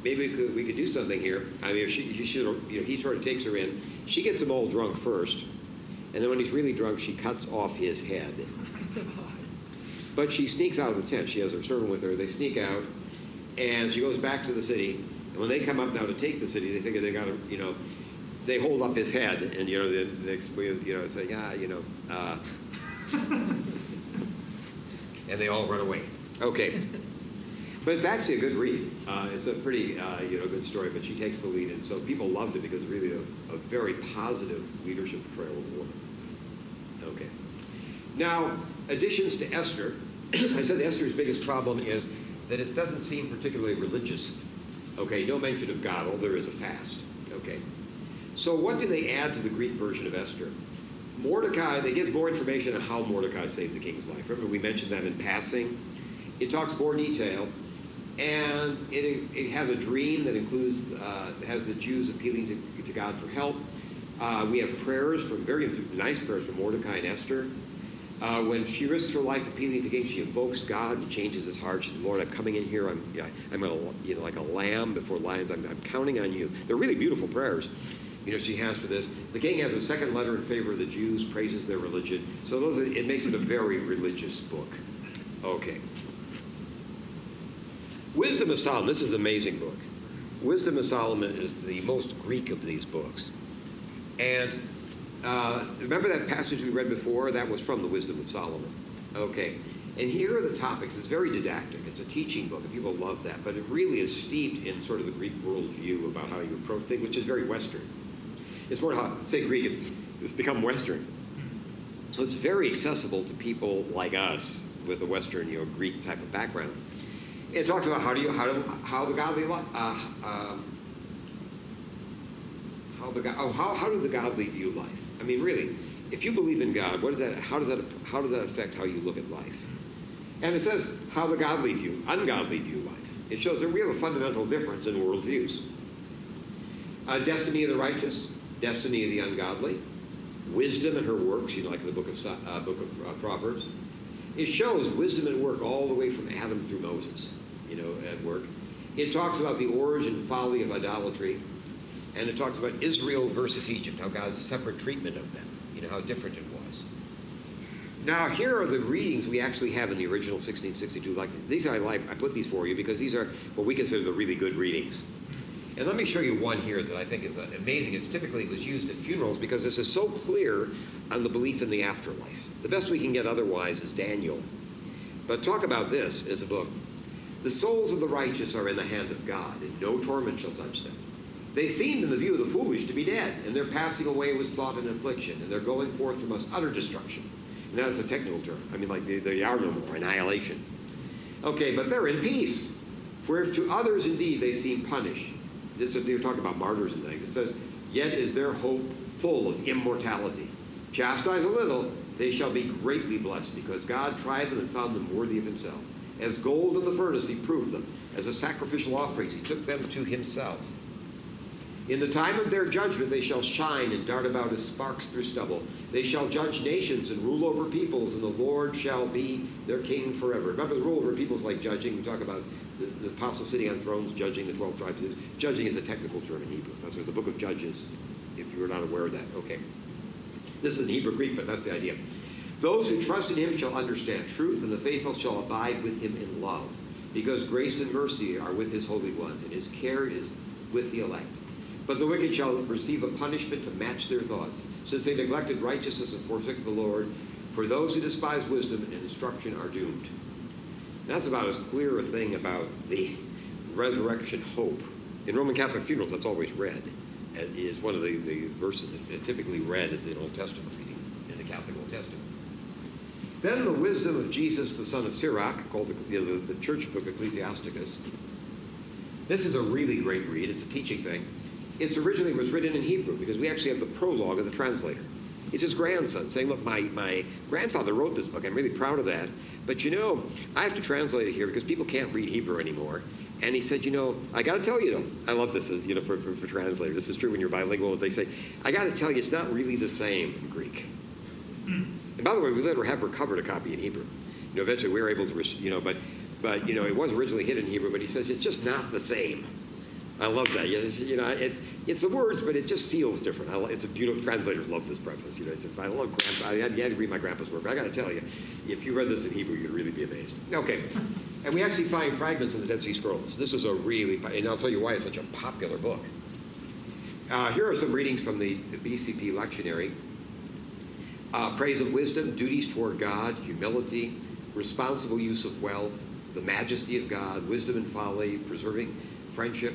maybe we could we could do something here. I mean, if she, she you know, he sort of takes her in. She gets him all drunk first, and then when he's really drunk, she cuts off his head. But she sneaks out of the tent. She has her servant with her. They sneak out, and she goes back to the city And when they come up now to take the city, they figure they got to, you know, they hold up his head and, you know, they, they you know, say, yeah, you know, uh, and they all run away. Okay. But it's actually a good read. Uh, it's a pretty, uh, you know, good story. But she takes the lead, and so people loved it because it's really a, a very positive leadership portrayal of a woman. Okay. Now, additions to Esther. I said Esther's biggest problem is that it doesn't seem particularly religious Okay, no mention of God, all there is a fast. Okay. So what do they add to the Greek version of Esther? Mordecai, they give more information on how Mordecai saved the king's life. Remember, we mentioned that in passing. It talks more detail And it, it has a dream that includes, uh, has the Jews appealing to, to God for help. Uh, we have prayers from very nice prayers from Mordecai and Esther. Uh, when she risks her life appealing to the king, she invokes God and changes his heart. She says, Lord, I'm coming in here. I'm, yeah, I'm gonna, you know, like a lamb before lions. I'm, I'm counting on you. They're really beautiful prayers you know, she has for this. The king has a second letter in favor of the Jews, praises their religion. So those it makes it a very religious book. Okay. Wisdom of Solomon. This is an amazing book. Wisdom of Solomon is the most Greek of these books. And uh, remember that passage we read before? That was from the Wisdom of Solomon. Okay. And here are the topics. It's very didactic. It's a teaching book, and people love that. But it really is steeped in sort of the Greek worldview about how you approach things, which is very Western. It's more how, say Greek, it's, it's become Western. So it's very accessible to people like us with a Western, you know, Greek type of background. It talks about how do you how do how the godly uh, uh, how the oh, how how do the godly view life? I mean, really, if you believe in God, what does that how does that how does that affect how you look at life? And it says how the godly view ungodly view life. It shows that we have a fundamental difference in worldviews. Uh, destiny of the righteous, destiny of the ungodly, wisdom and her works, you know, like the book of, uh, book of uh, Proverbs. It shows wisdom at work all the way from Adam through Moses, you know, at work. It talks about the origin folly of idolatry, and it talks about Israel versus Egypt, how God's separate treatment of them, you know, how different it was. Now, here are the readings we actually have in the original 1662. Like these, I like. I put these for you because these are what we consider the really good readings. And let me show you one here that I think is amazing. It's typically it was used at funerals because this is so clear on the belief in the afterlife. The best we can get otherwise is Daniel. But talk about this as a book. The souls of the righteous are in the hand of God, and no torment shall touch them. They seemed in the view of the foolish to be dead, and their passing away was thought an affliction, and their going forth from us utter destruction. And that's a technical term. I mean, like they, they are no more, annihilation. Okay, but they're in peace. For if to others indeed they seem punished, this is, they're talking about martyrs and things. It says, Yet is their hope full of immortality. Chastise a little, they shall be greatly blessed, because God tried them and found them worthy of himself. As gold in the furnace, he proved them. As a sacrificial offering, he took them to himself. In the time of their judgment, they shall shine and dart about as sparks through stubble. They shall judge nations and rule over peoples, and the Lord shall be their king forever. Remember, the rule over peoples like judging. We talk about the, the apostles sitting on thrones judging the 12 tribes. Judging is a technical term in Hebrew. That's what the book of Judges, if you are not aware of that. Okay. This is in Hebrew Greek, but that's the idea. Those who trust in him shall understand truth, and the faithful shall abide with him in love, because grace and mercy are with his holy ones, and his care is with the elect. But the wicked shall receive a punishment to match their thoughts, since they neglected righteousness and forsook the Lord. For those who despise wisdom and instruction are doomed. That's about as clear a thing about the resurrection hope. In Roman Catholic funerals, that's always read. Is one of the, the verses that typically read as the Old Testament reading in the Catholic Old Testament. Then the wisdom of Jesus, the son of Sirach, called the, the, the church book Ecclesiasticus. This is a really great read. It's a teaching thing. It's originally was written in Hebrew because we actually have the prologue of the translator. It's his grandson saying, Look, my, my grandfather wrote this book. I'm really proud of that. But you know, I have to translate it here because people can't read Hebrew anymore. And he said, You know, I got to tell you though, I love this, you know, for, for, for translators. This is true when you're bilingual. They say, I got to tell you, it's not really the same in Greek. Mm. And by the way, we later have recovered a copy in Hebrew. You know, eventually we were able to, you know, but, but you know, it was originally hidden in Hebrew, but he says it's just not the same. I love that. You know, it's it's the words, but it just feels different. It's a beautiful. Translators love this preface. You know, it's, I love grandpa. I had, to read my grandpa's work. But I got to tell you, if you read this in Hebrew, you'd really be amazed. Okay, and we actually find fragments in the Dead Sea Scrolls. This is a really, and I'll tell you why it's such a popular book. Uh, here are some readings from the BCP lectionary. Uh, praise of wisdom, duties toward God, humility, responsible use of wealth, the majesty of God, wisdom and folly, preserving friendship,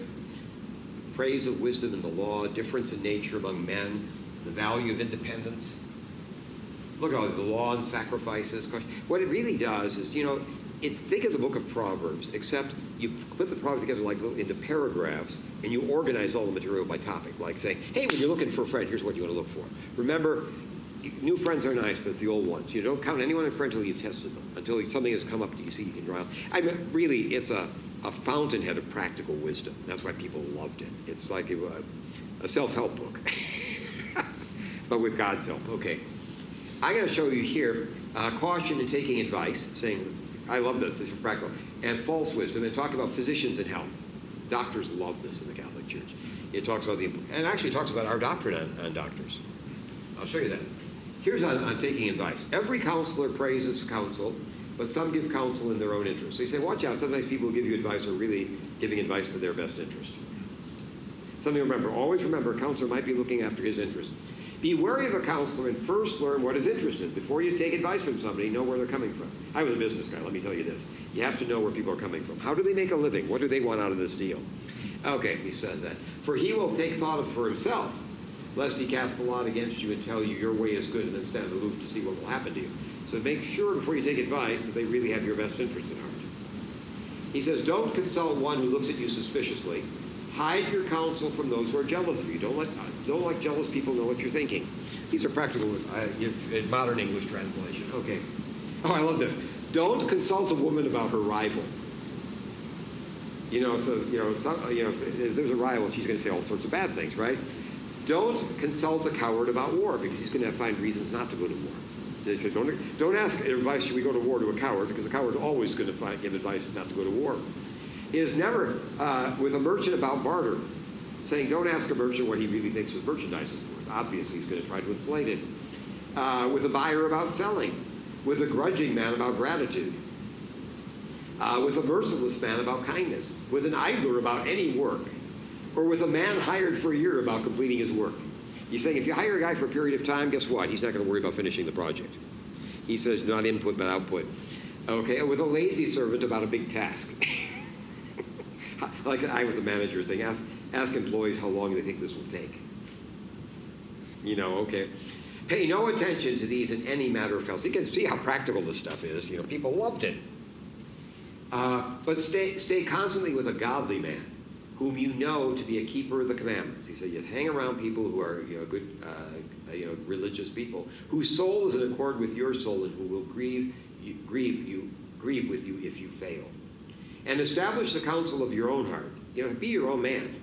praise of wisdom in the law, difference in nature among men, the value of independence. Look at all the law and sacrifices. What it really does is, you know, it, think of the book of Proverbs, except you put the Proverbs together like into paragraphs and you organize all the material by topic, like saying, hey, when you're looking for a friend, here's what you want to look for. Remember, new friends are nice, but it's the old ones. You don't count anyone a friend until you've tested them, until something has come up that you see you can draw. I mean, really, it's a a fountainhead of practical wisdom. That's why people loved it. It's like a, a self help book, but with God's help. Okay. I'm going to show you here uh, caution in taking advice, saying, I love this, this is practical, and false wisdom, and talk about physicians and health. Doctors love this in the Catholic Church. It talks about the, and actually talks about our doctrine on, on doctors. I'll show you that. Here's on, on taking advice. Every counselor praises counsel, but some give counsel in their own interest. So you say, watch out. Sometimes people who give you advice are really giving advice for their best interest. Something to remember. Always remember, a counselor might be looking after his interest. Be wary of a counselor and first learn what is interested. Before you take advice from somebody, know where they're coming from. I was a business guy, let me tell you this. You have to know where people are coming from. How do they make a living? What do they want out of this deal? Okay, he says that. For he will take thought for himself, lest he cast the lot against you and tell you your way is good and then stand aloof to see what will happen to you. So make sure before you take advice that they really have your best interest at heart. He says, Don't consult one who looks at you suspiciously. Hide your counsel from those who are jealous of you. Don't let, don't let jealous people know what you're thinking. These are practical uh, in modern English translation. Okay. Oh, I love this. Don't consult a woman about her rival. You know, so you know, some, you know, if there's a rival, she's going to say all sorts of bad things, right? Don't consult a coward about war because he's going to find reasons not to go to war. They say, don't, don't ask advice, should we go to war to a coward, because a coward is always going to find, give advice not to go to war. He is never uh, with a merchant about barter, saying, don't ask a merchant what he really thinks his merchandise is worth. Obviously, he's going to try to inflate it. Uh, with a buyer about selling, with a grudging man about gratitude, uh, with a merciless man about kindness, with an idler about any work, or with a man hired for a year about completing his work. He's saying if you hire a guy for a period of time, guess what? He's not going to worry about finishing the project. He says not input but output. Okay, with a lazy servant about a big task. like I was a manager saying, ask, ask employees how long they think this will take. You know, okay. Pay no attention to these in any matter of counsel. You can see how practical this stuff is. You know, people loved it. Uh, but stay, stay constantly with a godly man whom you know to be a keeper of the commandments. He said, you hang around people who are you know, good, uh, you know, religious people, whose soul is in accord with your soul and who will grieve you, grieve you, grieve with you if you fail. And establish the counsel of your own heart. You know, be your own man.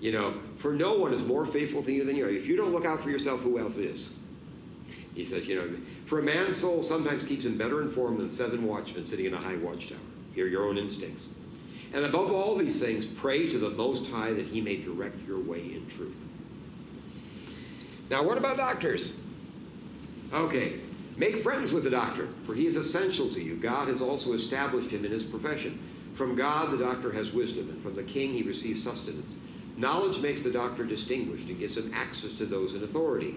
You know, for no one is more faithful to you than you are. If you don't look out for yourself, who else is? He says, you know, for a man's soul sometimes keeps him better informed than seven watchmen sitting in a high watchtower. Hear your own instincts. And above all these things, pray to the Most High that He may direct your way in truth. Now, what about doctors? Okay, make friends with the doctor, for he is essential to you. God has also established him in his profession. From God, the doctor has wisdom, and from the king, he receives sustenance. Knowledge makes the doctor distinguished and gives him access to those in authority.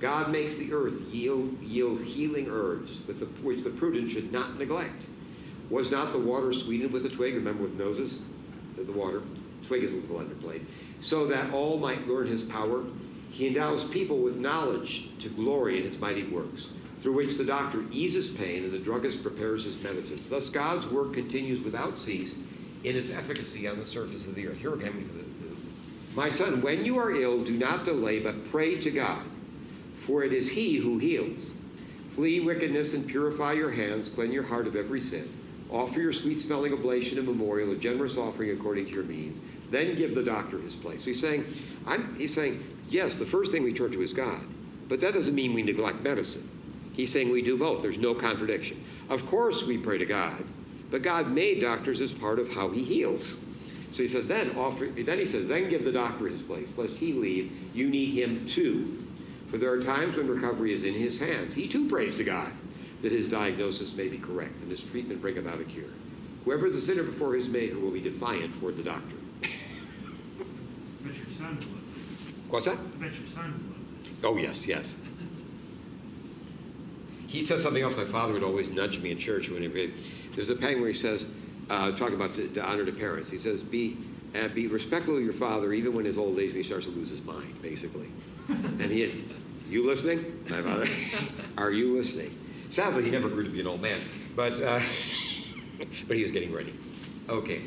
God makes the earth yield, yield healing herbs, the, which the prudent should not neglect. Was not the water sweetened with a twig? Remember with Moses? The, water. Twig is a little underplayed. So that all might learn his power. He endows people with knowledge to glory in his mighty works, through which the doctor eases pain and the druggist prepares his medicines. Thus, God's work continues without cease in its efficacy on the surface of the earth. Here the, the, my son, when you are ill, do not delay, but pray to God, for it is He who heals. Flee wickedness and purify your hands, cleanse your heart of every sin. Offer your sweet smelling oblation and memorial, a generous offering according to your means. Then give the doctor his place. So he's saying, I'm, he's saying, yes, the first thing we turn to is God, but that doesn't mean we neglect medicine. He's saying we do both. There's no contradiction. Of course, we pray to God, but God made doctors as part of how He heals. So he says, then offer. Then he says, then give the doctor his place, lest he leave. You need him too, for there are times when recovery is in His hands. He too prays to God that his diagnosis may be correct and his treatment bring about a cure. Whoever is a sinner before his maker will be defiant toward the doctor. but your son's lovely. What's that? I bet your son's lovely. Oh, yes, yes. He says something else. My father would always nudge me in church when he there's a pang where he says, uh, talking about the, the, honor to parents. He says, be uh, be respectful of your father even when his old age he starts to lose his mind, basically. and he had, you listening, my father? Are you listening? Sadly, he never grew to be an old man, but, uh, but he was getting ready. Okay.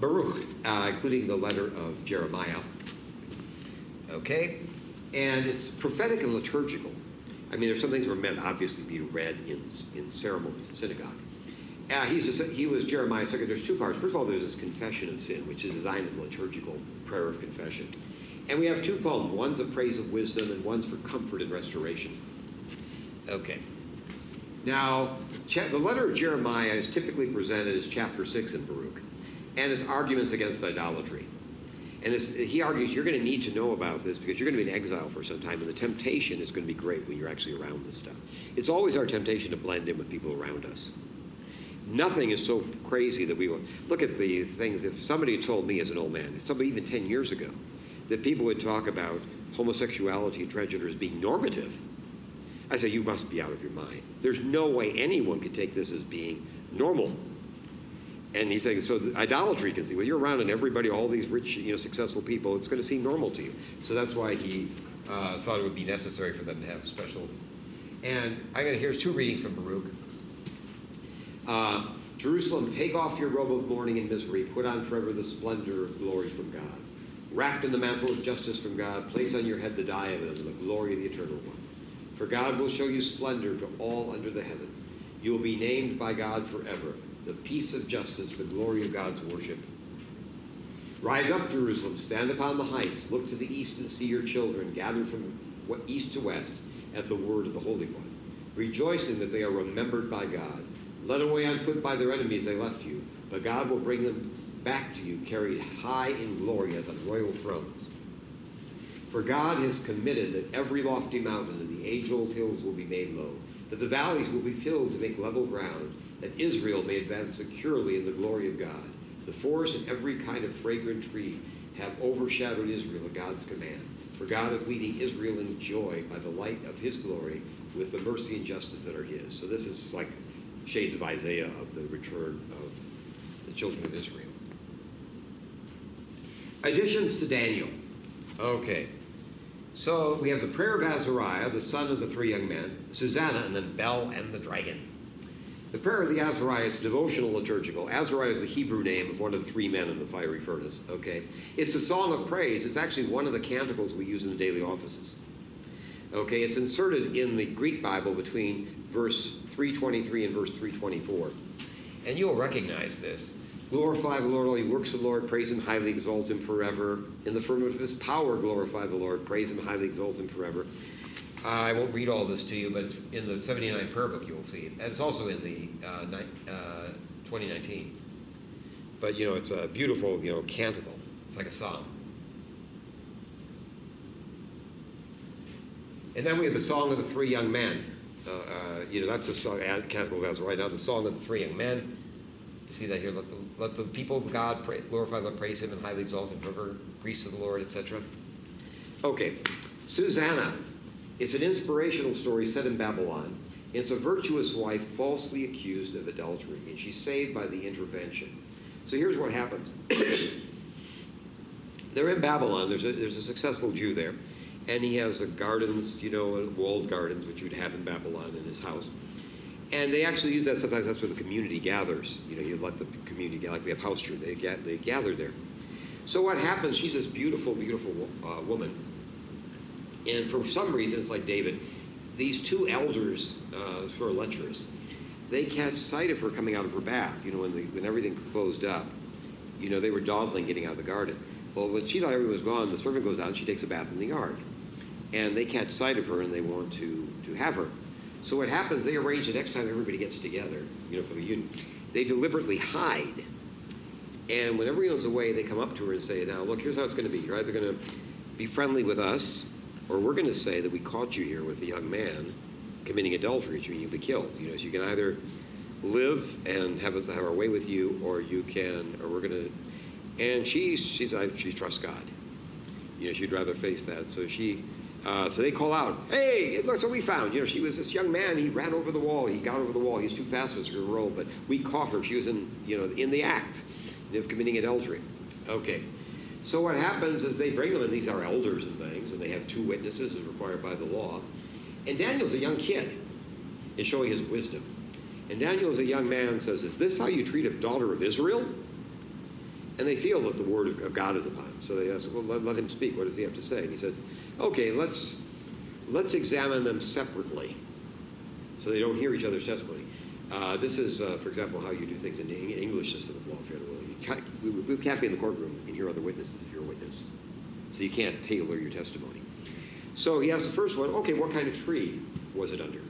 Baruch, uh, including the letter of Jeremiah. Okay? And it's prophetic and liturgical. I mean, there's some things that are meant obviously to be read in, in ceremonies in synagogue. Uh, he's a, he was Jeremiah's second. There's two parts. First of all, there's this confession of sin, which is designed as a liturgical prayer of confession. And we have two poems. One's a praise of wisdom, and one's for comfort and restoration. Okay. Now, the letter of Jeremiah is typically presented as chapter 6 in Baruch, and it's arguments against idolatry. And he argues you're going to need to know about this because you're going to be in exile for some time, and the temptation is going to be great when you're actually around this stuff. It's always our temptation to blend in with people around us. Nothing is so crazy that we will look at the things. If somebody had told me as an old man, somebody even 10 years ago, that people would talk about homosexuality and transgender as being normative, I say, you must be out of your mind. There's no way anyone could take this as being normal. And he's saying, so idolatry can see, well, you're around and everybody, all these rich, you know, successful people, it's going to seem normal to you. So that's why he uh, thought it would be necessary for them to have special. And I got here's two readings from Baruch. Uh, Jerusalem, take off your robe of mourning and misery, put on forever the splendor of glory from God. Wrapped in the mantle of justice from God, place on your head the diadem the glory of the Eternal One. For God will show you splendor to all under the heavens. You will be named by God forever. The peace of justice, the glory of God's worship. Rise up, Jerusalem, stand upon the heights, look to the east and see your children gather from east to west at the word of the Holy One, rejoicing that they are remembered by God. Led away on foot by their enemies, they left you, but God will bring them back to you, carried high in glory as on royal thrones. For God has committed that every lofty mountain and the age old hills will be made low, that the valleys will be filled to make level ground, that Israel may advance securely in the glory of God. The forest and every kind of fragrant tree have overshadowed Israel at God's command. For God is leading Israel in joy by the light of his glory with the mercy and justice that are his. So this is like shades of Isaiah of the return of the children of Israel. Additions to Daniel. Okay. So we have the prayer of Azariah, the song of the three young men, Susanna, and then Bel and the dragon. The prayer of the Azariah is devotional liturgical. Azariah is the Hebrew name of one of the three men in the fiery furnace. Okay, it's a song of praise. It's actually one of the canticles we use in the daily offices. Okay, it's inserted in the Greek Bible between verse 323 and verse 324, and you'll recognize this. Glorify the Lord, all you works of the Lord. Praise him, highly exalt him forever. In the firmament of his power, glorify the Lord. Praise him, highly exalt him forever. Uh, I won't read all this to you, but it's in the 79 prayer book you'll see. And it's also in the uh, ni- uh, 2019. But, you know, it's a beautiful, you know, canticle. It's like a song. And then we have the Song of the Three Young Men. Uh, uh, you know, that's a song, canticle that's right now, the Song of the Three Young Men. You see that here? Let the, let the people of God pray, glorify, let praise Him, and highly exalt Him, forever, priests of the Lord, etc. Okay, Susanna. It's an inspirational story set in Babylon. It's a virtuous wife falsely accused of adultery, and she's saved by the intervention. So here's what happens. They're in Babylon. There's a, there's a successful Jew there, and he has a gardens, you know, walled gardens, which you'd have in Babylon in his house. And they actually use that sometimes. That's where the community gathers. You know, you let the community gather like we have house church. They get they gather there. So what happens? She's this beautiful, beautiful uh, woman, and for some reason, it's like David. These two elders, uh, sort lecherous, they catch sight of her coming out of her bath. You know, when when everything closed up, you know, they were dawdling getting out of the garden. Well, when she thought everyone was gone, the servant goes out and she takes a bath in the yard, and they catch sight of her and they want to to have her. So what happens, they arrange the next time everybody gets together, you know, for the union, they deliberately hide. And when everyone's away, they come up to her and say, now, look, here's how it's going to be. You're either going to be friendly with us, or we're going to say that we caught you here with a young man committing adultery, which means you'll be killed. You know, so you can either live and have us have our way with you, or you can, or we're going to. And she, she's, she trusts God. You know, she'd rather face that. So she uh, so they call out, "Hey, look what we found!" You know, she was this young man. He ran over the wall. He got over the wall. He was too fast as her roll, but we caught her. She was in, you know, in the act of committing adultery. Okay. So what happens is they bring them, and these are elders and things, and they have two witnesses as required by the law. And Daniel's a young kid, is showing his wisdom. And Daniel, a young man, says, "Is this how you treat a daughter of Israel?" And they feel that the word of God is upon him. So they ask, "Well, let, let him speak. What does he have to say?" And he said okay, let's let's examine them separately, so they don't hear each other's testimony. Uh, this is, uh, for example, how you do things in the English system of law federally. You can't, we, we can't be in the courtroom and hear other witnesses if you're a witness. So you can't tailor your testimony. So he asked the first one, okay, what kind of tree was it under?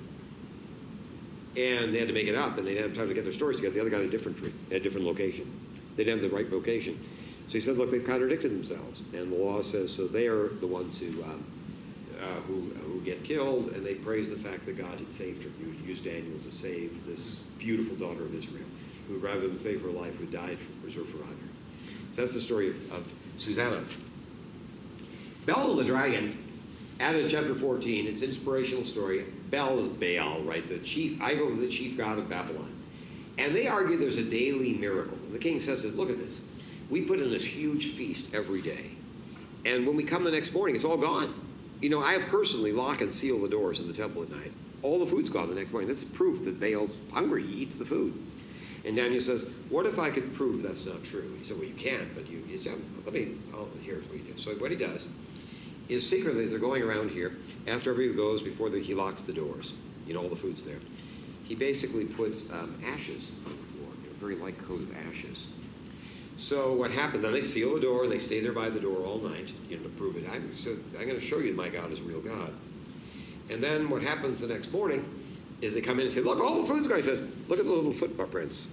And they had to make it up, and they didn't have time to get their stories together. The other guy had a different tree, at a different location. They didn't have the right location. So he said, look, they've contradicted themselves. And the law says, so they are the ones who, um, uh, who, who get killed, and they praise the fact that God had saved her. He would use Daniel to save this beautiful daughter of Israel, who rather than save her life, who died for, preserve her honor. So that's the story of, of Susanna. Bel the dragon, added chapter 14, it's an inspirational story. Bel is Baal, right? The chief idol of the chief god of Babylon. And they argue there's a daily miracle. And the king says, look at this. We put in this huge feast every day. And when we come the next morning, it's all gone. You know, I personally lock and seal the doors of the temple at night. All the food's gone the next morning. That's proof that Baal's hungry. He eats the food. And Daniel says, What if I could prove that's not true? He said, Well, you can't, but you, you let me, oh, here's what he does. So what he does is secretly, as they're going around here, after everybody goes, before the, he locks the doors, you know, all the food's there, he basically puts um, ashes on the floor, you know, very light coat of ashes. So what happened, then they seal the door and they stay there by the door all night, you know, to prove it. I'm, so I'm going to show you my God is a real God. And then what happens the next morning is they come in and say, look, all the food's gone. He said, look at the little footprints.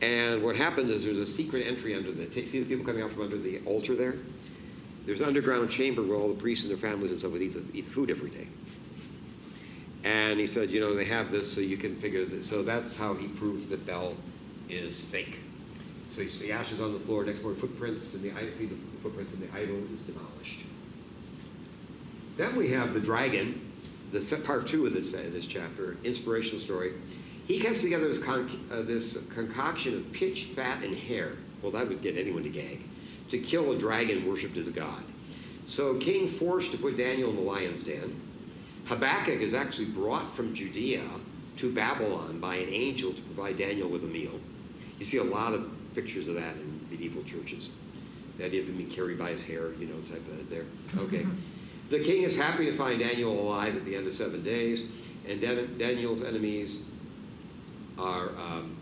And what happened is there's a secret entry under the, see the people coming out from under the altar there? There's an underground chamber where all the priests and their families and stuff would eat the, eat the food every day. And he said, you know, they have this so you can figure this. So that's how he proves that Bel is fake. So he see ashes on the floor, next morning footprints, and the see the footprints, and the idol is demolished. Then we have the dragon, the part two of this uh, this chapter, inspirational story. He gets together this, con- uh, this concoction of pitch, fat, and hair. Well, that would get anyone to gag to kill a dragon worshipped as a god. So king forced to put Daniel in the lion's den. Habakkuk is actually brought from Judea to Babylon by an angel to provide Daniel with a meal. You see a lot of pictures of that in medieval churches. The idea of him being carried by his hair, you know, type of there. Okay. the king is happy to find Daniel alive at the end of seven days, and Dan- Daniel's enemies are um,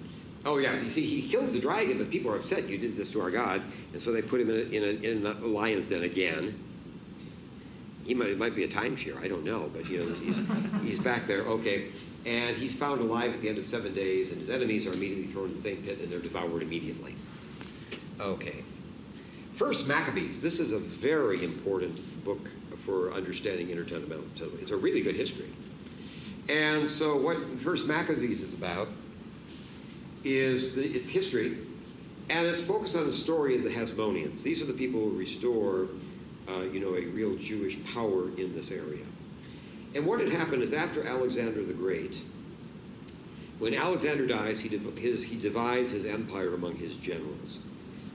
Oh yeah, you see, he kills the dragon, but people are upset. You did this to our God, and so they put him in a, in a, in a lion's den again. He might, it might be a timeshare, I don't know, but you know, he's, he's back there. Okay, and he's found alive at the end of seven days, and his enemies are immediately thrown in the same pit, and they're devoured immediately. Okay, First Maccabees. This is a very important book for understanding intertestamental. It's a really good history. And so, what First Maccabees is about is the, its history, and it's focused on the story of the Hasmoneans. These are the people who restore, uh, you know, a real Jewish power in this area. And what had happened is after Alexander the Great, when Alexander dies, he, div- his, he divides his empire among his generals,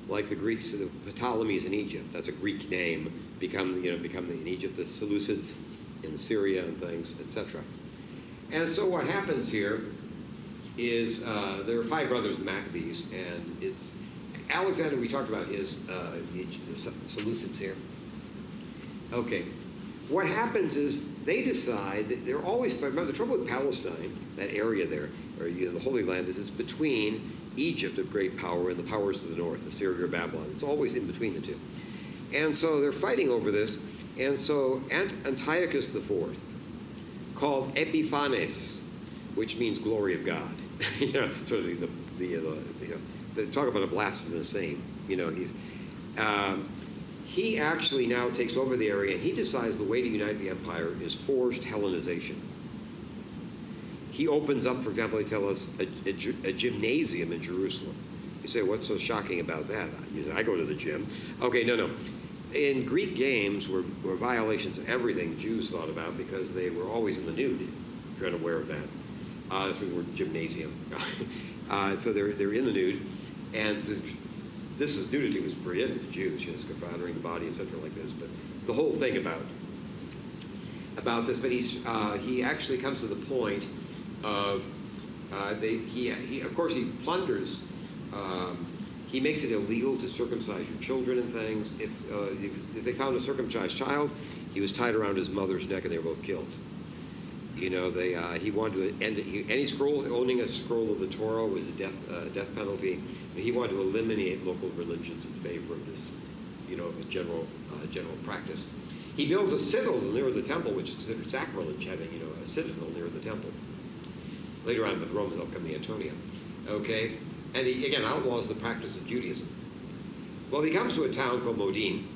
like the Greeks, the Ptolemies in Egypt. That's a Greek name. Become, you know, become the, in Egypt the Seleucids in Syria and things, etc. And so what happens here is uh, there are five brothers, the Maccabees, and it's Alexander. We talked about his uh, the, the Seleucids here. Okay, what happens is they decide that they're always. Remember, the trouble with Palestine, that area there, or you know, the Holy Land, is it's between Egypt of great power and the powers of the north, Assyria or Babylon. It's always in between the two, and so they're fighting over this. And so Ant- Antiochus IV, called Epiphanes, which means glory of God you know, sort of the, the, the, the, uh, the talk about a blasphemous name. You know, he's, um, he actually now takes over the area and he decides the way to unite the empire is forced Hellenization. He opens up, for example, they tell us, a, a, a gymnasium in Jerusalem. You say, what's so shocking about that? Say, I go to the gym. Okay, no, no. In Greek games were, were violations of everything Jews thought about because they were always in the nude, if you're unaware of that. Uh, that's the word gymnasium. uh, so they're, they're in the nude, and this is nudity was forbidden to Jews, you know, honoring the body, etc., like this. But the whole thing about about this, but he's uh, he actually comes to the point of uh, they he, he of course he plunders. Um, he makes it illegal to circumcise your children and things. If, uh, if, if they found a circumcised child, he was tied around his mother's neck and they were both killed. You know, they, uh, he wanted to end he, any scroll owning a scroll of the Torah was a death uh, death penalty. He wanted to eliminate local religions in favor of this, you know, of general uh, general practice. He builds a citadel near the temple, which is considered sacrilege, having you know a citadel near the temple. Later on, with the Romans, they'll come the Antonia. Okay, and he again outlaws the practice of Judaism. Well, he comes to a town called Modin,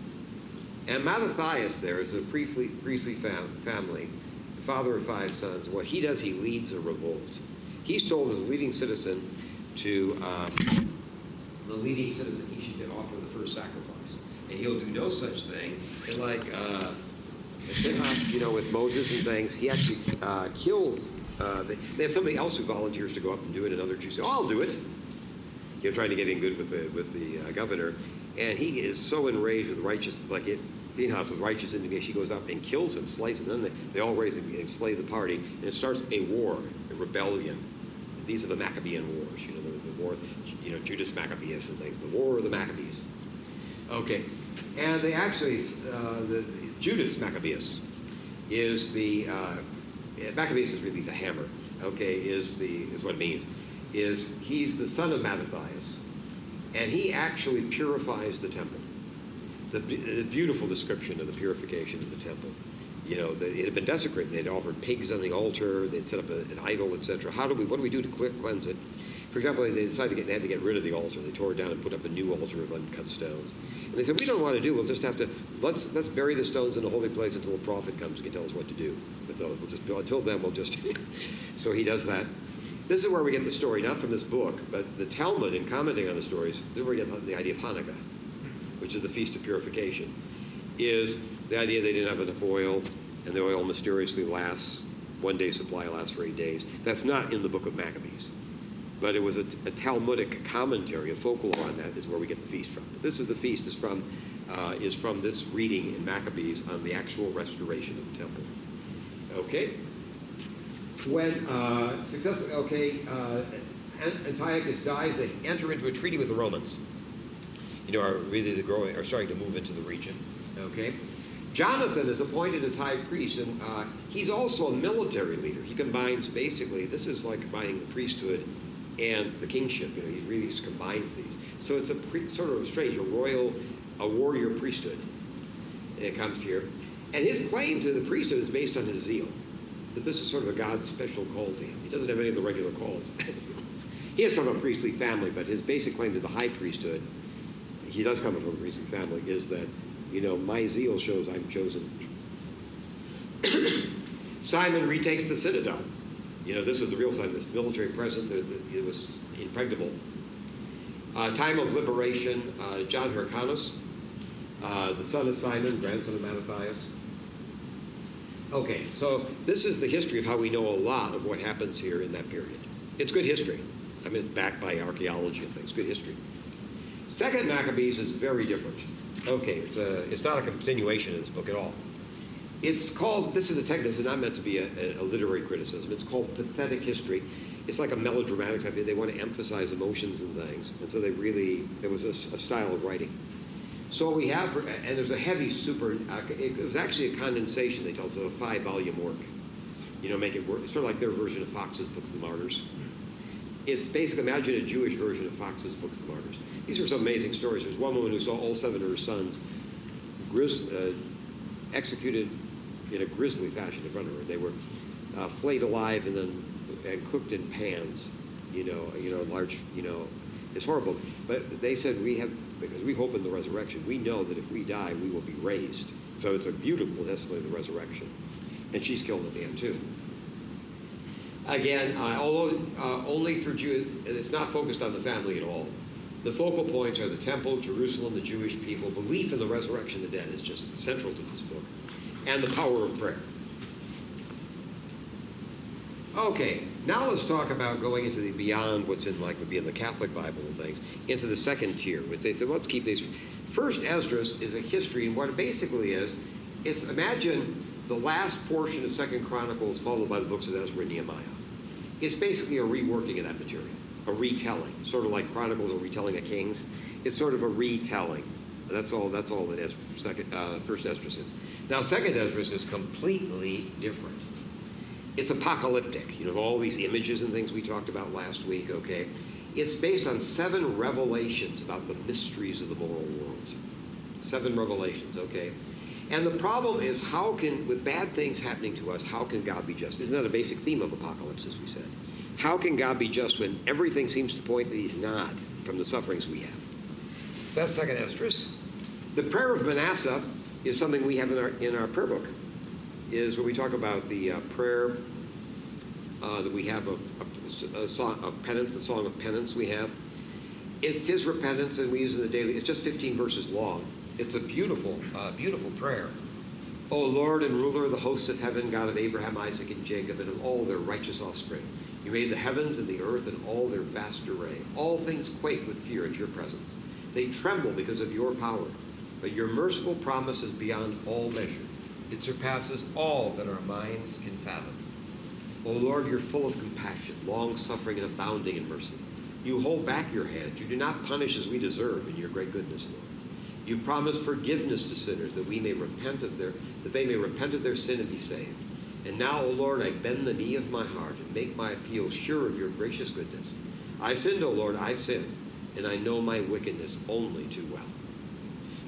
and Mattathias there is a priestly, priestly fam- family father of five sons. What he does, he leads a revolt. He's told as a leading citizen to um, the leading citizen he should get offer the first sacrifice, and he'll do no such thing. And like uh, you know, with Moses and things, he actually uh, kills. Uh, they, have somebody else who volunteers to go up and do it, and other Jews "Oh, I'll do it." You know, trying to get in good with the with the uh, governor, and he is so enraged with righteousness, like it Pinhas with righteous indignation, he goes up and kills him, slays him. Then they, they all raise and slay the party, and it starts a war, a rebellion. These are the Maccabean Wars, you know, war, you know, Judas Maccabeus and things, the War of the Maccabees. Okay, and they actually, uh, the, Judas Maccabeus is the, uh, Maccabeus is really the hammer, okay, is the, is what it means, is he's the son of Mattathias, and he actually purifies the temple the, the beautiful description of the purification of the temple. You know, it had been desecrated. They'd offered pigs on the altar. They'd set up a, an idol, etc. How do we? What do we do to cleanse it? For example, they decided to get, they had to get rid of the altar. They tore it down and put up a new altar of uncut stones. And they said, "We don't want to do. We'll just have to let's let's bury the stones in the holy place until a prophet comes and can tell us what to do. We'll just, until then, we'll just." so he does that. This is where we get the story, not from this book, but the Talmud, in commenting on the stories, this is where we get the idea of Hanukkah which is the Feast of Purification, is the idea they didn't have enough oil, and the oil mysteriously lasts, one day supply lasts for eight days. That's not in the book of Maccabees. But it was a, a Talmudic commentary, a folklore on that is where we get the feast from. But this is the feast is from, uh, is from this reading in Maccabees on the actual restoration of the temple. Okay? When uh, successfully, okay, uh, Antiochus dies, they enter into a treaty with the Romans you know, are really the growing, are starting to move into the region. Okay? Jonathan is appointed as high priest, and uh, he's also a military leader. He combines basically, this is like combining the priesthood and the kingship. You know, he really combines these. So it's a pre, sort of strange, a royal, a warrior priesthood. It comes here. And his claim to the priesthood is based on his zeal. That this is sort of a God's special call to him. He doesn't have any of the regular calls. he is from a priestly family, but his basic claim to the high priesthood he does come from a priestly family, is that, you know, my zeal shows I'm chosen. Simon retakes the citadel. You know, this was the real sign, this military presence, it was impregnable. Uh, time of liberation, uh, John Hyrcanus, uh, the son of Simon, grandson of Mattathias. Okay, so this is the history of how we know a lot of what happens here in that period. It's good history. I mean, it's backed by archaeology and things, good history. Second Maccabees is very different. Okay, it's, a, it's not a continuation of this book at all. It's called, this is a this is not meant to be a, a, literary criticism. It's called pathetic history. It's like a melodramatic type. They want to emphasize emotions and things. And so they really, there was a, a style of writing. So we have, and there's a heavy super, uh, it was actually a condensation, they tell us, of a five volume work. You know, make it work. It's sort of like their version of Foxe's Books of the Martyrs. It's basically, imagine a Jewish version of Foxe's Books of the Martyrs. These are some amazing stories. There's one woman who saw all seven of her sons grizz, uh, executed in a grisly fashion in front of her. They were uh, flayed alive and then and cooked in pans. You know, you know, large. You know, it's horrible. But they said we have because we hope in the resurrection. We know that if we die, we will be raised. So it's a beautiful testimony of the resurrection. And she's killed at the end too. Again, uh, although uh, only through Jews, it's not focused on the family at all. The focal points are the temple, Jerusalem, the Jewish people. Belief in the resurrection of the dead is just central to this book, and the power of prayer. Okay, now let's talk about going into the beyond what's in like would be in the Catholic Bible and things, into the second tier, which they said, let's keep these. First Esdras is a history, and what it basically is, it's imagine the last portion of Second Chronicles followed by the books of Ezra and Nehemiah. It's basically a reworking of that material a retelling, sort of like Chronicles, a retelling of Kings. It's sort of a retelling. That's all. That's all that Ezra, Second, uh, First Esdras is. Now, Second Esdras is completely different. It's apocalyptic, you know, all these images and things we talked about last week, okay? It's based on seven revelations about the mysteries of the moral world. Seven revelations, okay? And the problem is, how can, with bad things happening to us, how can God be just? Isn't that a basic theme of Apocalypse, as we said? How can God be just when everything seems to point that He's not from the sufferings we have? That's second Esdras. The prayer of Manasseh is something we have in our in our prayer book. Is when we talk about the uh, prayer uh, that we have of a, a song of penance, the song of penance we have. It's his repentance, and we use in the daily. It's just 15 verses long. It's a beautiful, uh, beautiful prayer. O Lord and ruler of the hosts of heaven, God of Abraham, Isaac, and Jacob, and of all their righteous offspring, you made the heavens and the earth and all their vast array. All things quake with fear at your presence. They tremble because of your power. But your merciful promise is beyond all measure. It surpasses all that our minds can fathom. O Lord, you're full of compassion, long suffering, and abounding in mercy. You hold back your hand. You do not punish as we deserve in your great goodness, Lord. You've promised forgiveness to sinners that we may repent of their that they may repent of their sin and be saved. And now, O Lord, I bend the knee of my heart and make my appeal sure of your gracious goodness. I've sinned, O Lord, I've sinned, and I know my wickedness only too well.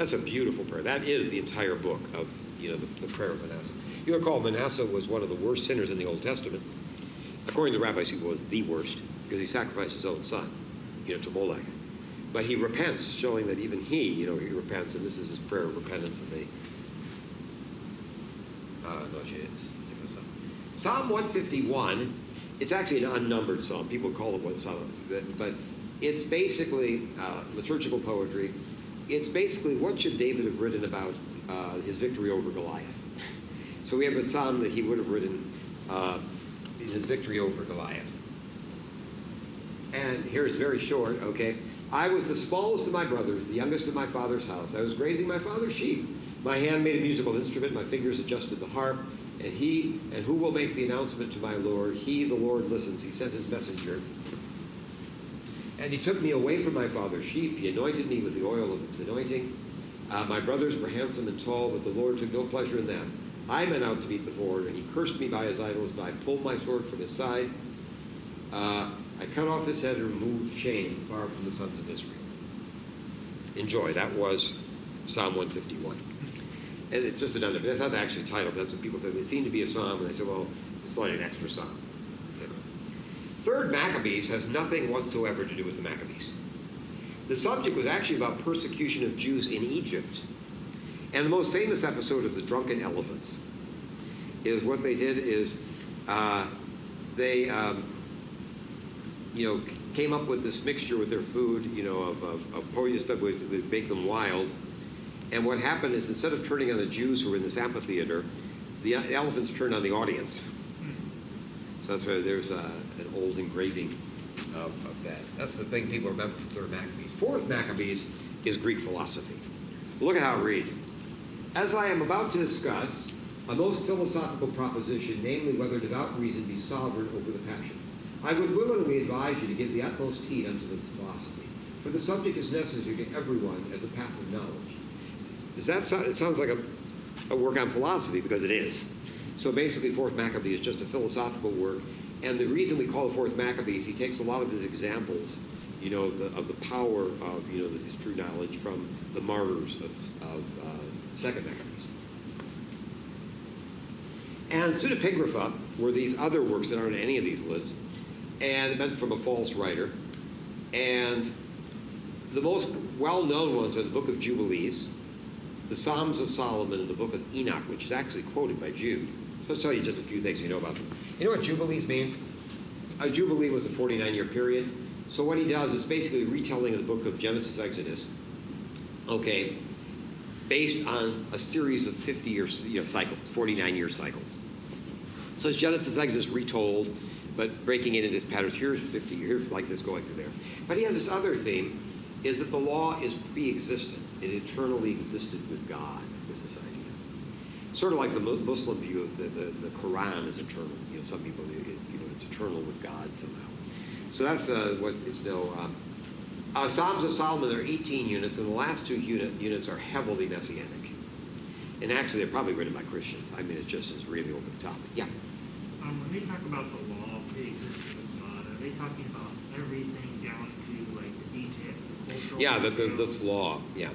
That's a beautiful prayer. That is the entire book of you know the, the prayer of Manasseh. You recall Manasseh was one of the worst sinners in the Old Testament. According to the rabbis, he was the worst because he sacrificed his own son, you know, to Molech. But he repents, showing that even he, you know, he repents, and this is his prayer of repentance that they. Uh, no, James. Psalm 151, it's actually an unnumbered psalm. People call it one psalm, but it's basically uh, liturgical poetry. It's basically what should David have written about uh, his victory over Goliath. So we have a psalm that he would have written uh, in his victory over Goliath. And here it's very short, okay? I was the smallest of my brothers, the youngest of my father's house. I was grazing my father's sheep. My hand made a musical instrument, my fingers adjusted the harp, and he, and who will make the announcement to my Lord? He, the Lord, listens. He sent his messenger. And he took me away from my father's sheep. He anointed me with the oil of its anointing. Uh, my brothers were handsome and tall, but the Lord took no pleasure in them. I went out to meet the foreigner, and he cursed me by his idols, but I pulled my sword from his side. Uh, I cut off his head and removed shame far from the sons of Israel. Enjoy. That was Psalm 151. And it's just another. That's not actually titled. That's what people said. It seemed to be a psalm, and they said, well, it's like an extra psalm. Third Maccabees has nothing whatsoever to do with the Maccabees. The subject was actually about persecution of Jews in Egypt. And the most famous episode is the drunken elephants. Is what they did is uh, they, um, you know, came up with this mixture with their food, you know, of, of, of poison stuff would, would make them wild. And what happened is instead of turning on the Jews who were in this amphitheater, the elephants turned on the audience. So that's why there's uh, an old engraving of, of, that. That's the thing people remember from Third Maccabees. Fourth Maccabees is Greek philosophy. Look at how it reads. As I am about to discuss a most philosophical proposition, namely whether devout reason be sovereign over the passions, I would willingly advise you to give the utmost heed unto this philosophy, for the subject is necessary to everyone as a path of knowledge. Does that sound, it sounds like a, a work on philosophy because it is. So basically, Fourth Maccabee is just a philosophical work, and the reason we call it Fourth Maccabees, he takes a lot of his examples, you know, of the, of the power of you know his true knowledge from the martyrs of, of uh, Second Maccabees. And pseudepigrapha were these other works that aren't in any of these lists, and meant from a false writer. And the most well-known ones are the Book of Jubilees, the Psalms of Solomon, and the Book of Enoch, which is actually quoted by Jude. I'll tell you just a few things you know about them. You know what Jubilees means? A Jubilee was a 49-year period. So what he does is basically retelling of the book of Genesis, Exodus. Okay, based on a series of 50 year you know, cycles, 49 year cycles. So it's Genesis Exodus retold, but breaking it into patterns. Here's 50 years, like this going through there. But he has this other theme, is that the law is pre-existent. It eternally existed with God. Sort of like the Muslim view of the, the, the Quran is eternal. You know, some people, you know, it's eternal with God somehow. So that's uh, what is now um, uh, Psalms of Solomon, there are 18 units, and the last two unit, units are heavily messianic. And actually, they're probably written by Christians. I mean, it just is really over the top. Yeah. Um, when they talk about the law pre-existing with God, are they talking about everything down to like the detail, the cultural? Yeah, the, the, this law, yeah.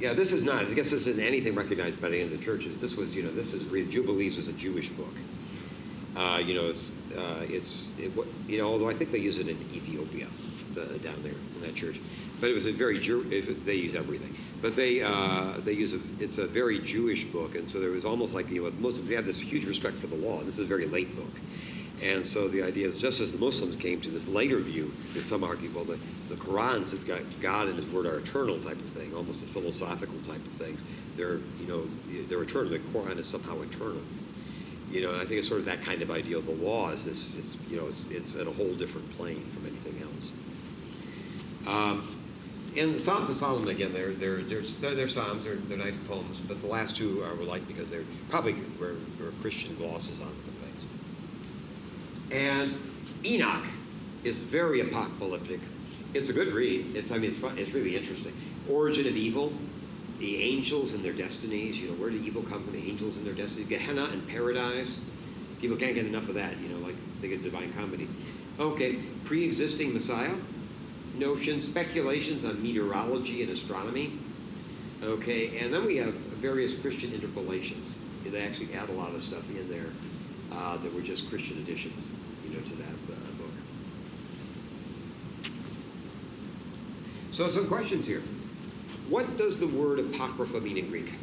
Yeah, this is not, I guess this isn't anything recognized by any of the churches. This was, you know, this is, Jubilees was a Jewish book. Uh, you know, it's, uh, it's, it, you know, although I think they use it in Ethiopia, the, down there in that church. But it was a very, Jew, they use everything. But they, uh, they use a, it's a very Jewish book. And so there was almost like, you know, Muslims, they had this huge respect for the law. This is a very late book. And so the idea is just as the Muslims came to this later view that some argue, well, the, the Quran said God, and His Word are eternal type of thing, almost a philosophical type of things. They're, you know, they're eternal. The Quran is somehow eternal. You know, and I think it's sort of that kind of idea of the law is this, it's, you know, it's, it's at a whole different plane from anything else. Um, and the Psalms of Solomon, again, they're, they're, they're, they're, they're Psalms, they're, they're nice poems, but the last two are like because they're probably were, were Christian glosses on them and Enoch is very apocalyptic. It's a good read. It's I mean it's fun. It's really interesting. Origin of evil, the angels and their destinies. You know where did evil come from? The angels and their destinies. Gehenna and paradise. People can't get enough of that. You know, like they get divine comedy. Okay, pre-existing Messiah. Notions, speculations on meteorology and astronomy. Okay, and then we have various Christian interpolations. They actually add a lot of stuff in there uh, that were just Christian additions, you know, to that uh, book. So some questions here. What does the word apocrypha mean in Greek?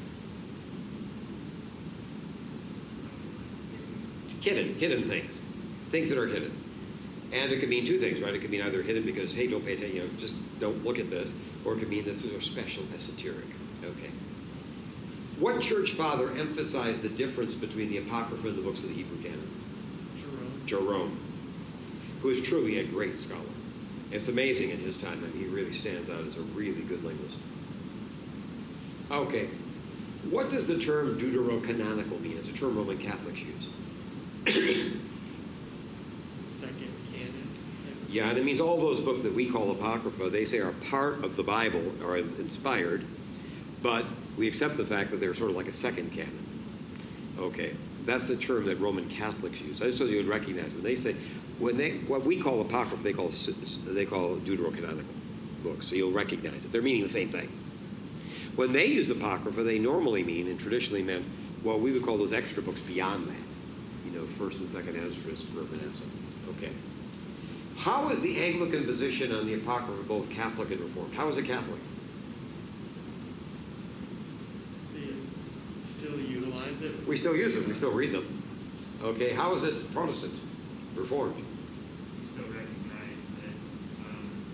Hidden, hidden things, things that are hidden. And it could mean two things, right? It could mean either hidden because, hey, don't pay attention, you know, just don't look at this, or it could mean this is a special esoteric. Okay. What church father emphasized the difference between the Apocrypha and the books of the Hebrew canon? Jerome. Who is truly a great scholar. It's amazing in his time. Mean, he really stands out as a really good linguist. Okay. What does the term deuterocanonical mean? It's a term Roman Catholics use. Second canon. Yeah, and it means all those books that we call Apocrypha, they say are part of the Bible, are inspired, but we accept the fact that they're sort of like a second canon. Okay, that's the term that Roman Catholics use. I just so you would recognize when they say, when they what we call Apocrypha, they call they call deuterocanonical books. So you'll recognize it. They're meaning the same thing. When they use Apocrypha, they normally mean and traditionally meant what we would call those extra books beyond that. You know, first and second Esdras, per Manasseh. Okay. How is the Anglican position on the Apocrypha both Catholic and Reformed? How is it Catholic? They still utilize it. We still use them. We still read them. Okay. How is it Protestant? Reformed? We still recognize that um,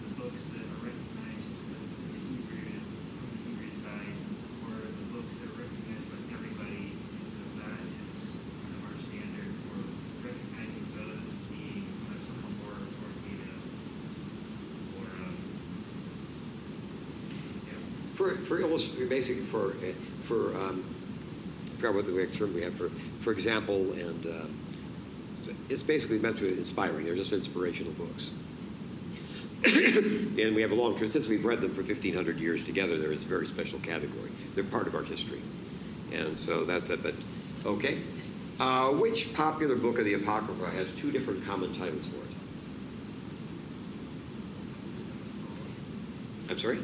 the books that are recognized with the Hebrew from the Hebrew side, or the books that are recognized by everybody, and so that is kind of our standard for recognizing those as being uh, somewhat more authoritative, or um, yeah. For for illustration, basically for uh, for um, I forgot what the term we have for for example, and um, it's basically meant to be inspiring. They're just inspirational books. and we have a long term, since we've read them for 1500 years together they're a very special category they're part of our history and so that's it but okay uh, which popular book of the apocrypha has two different common titles for it i'm sorry the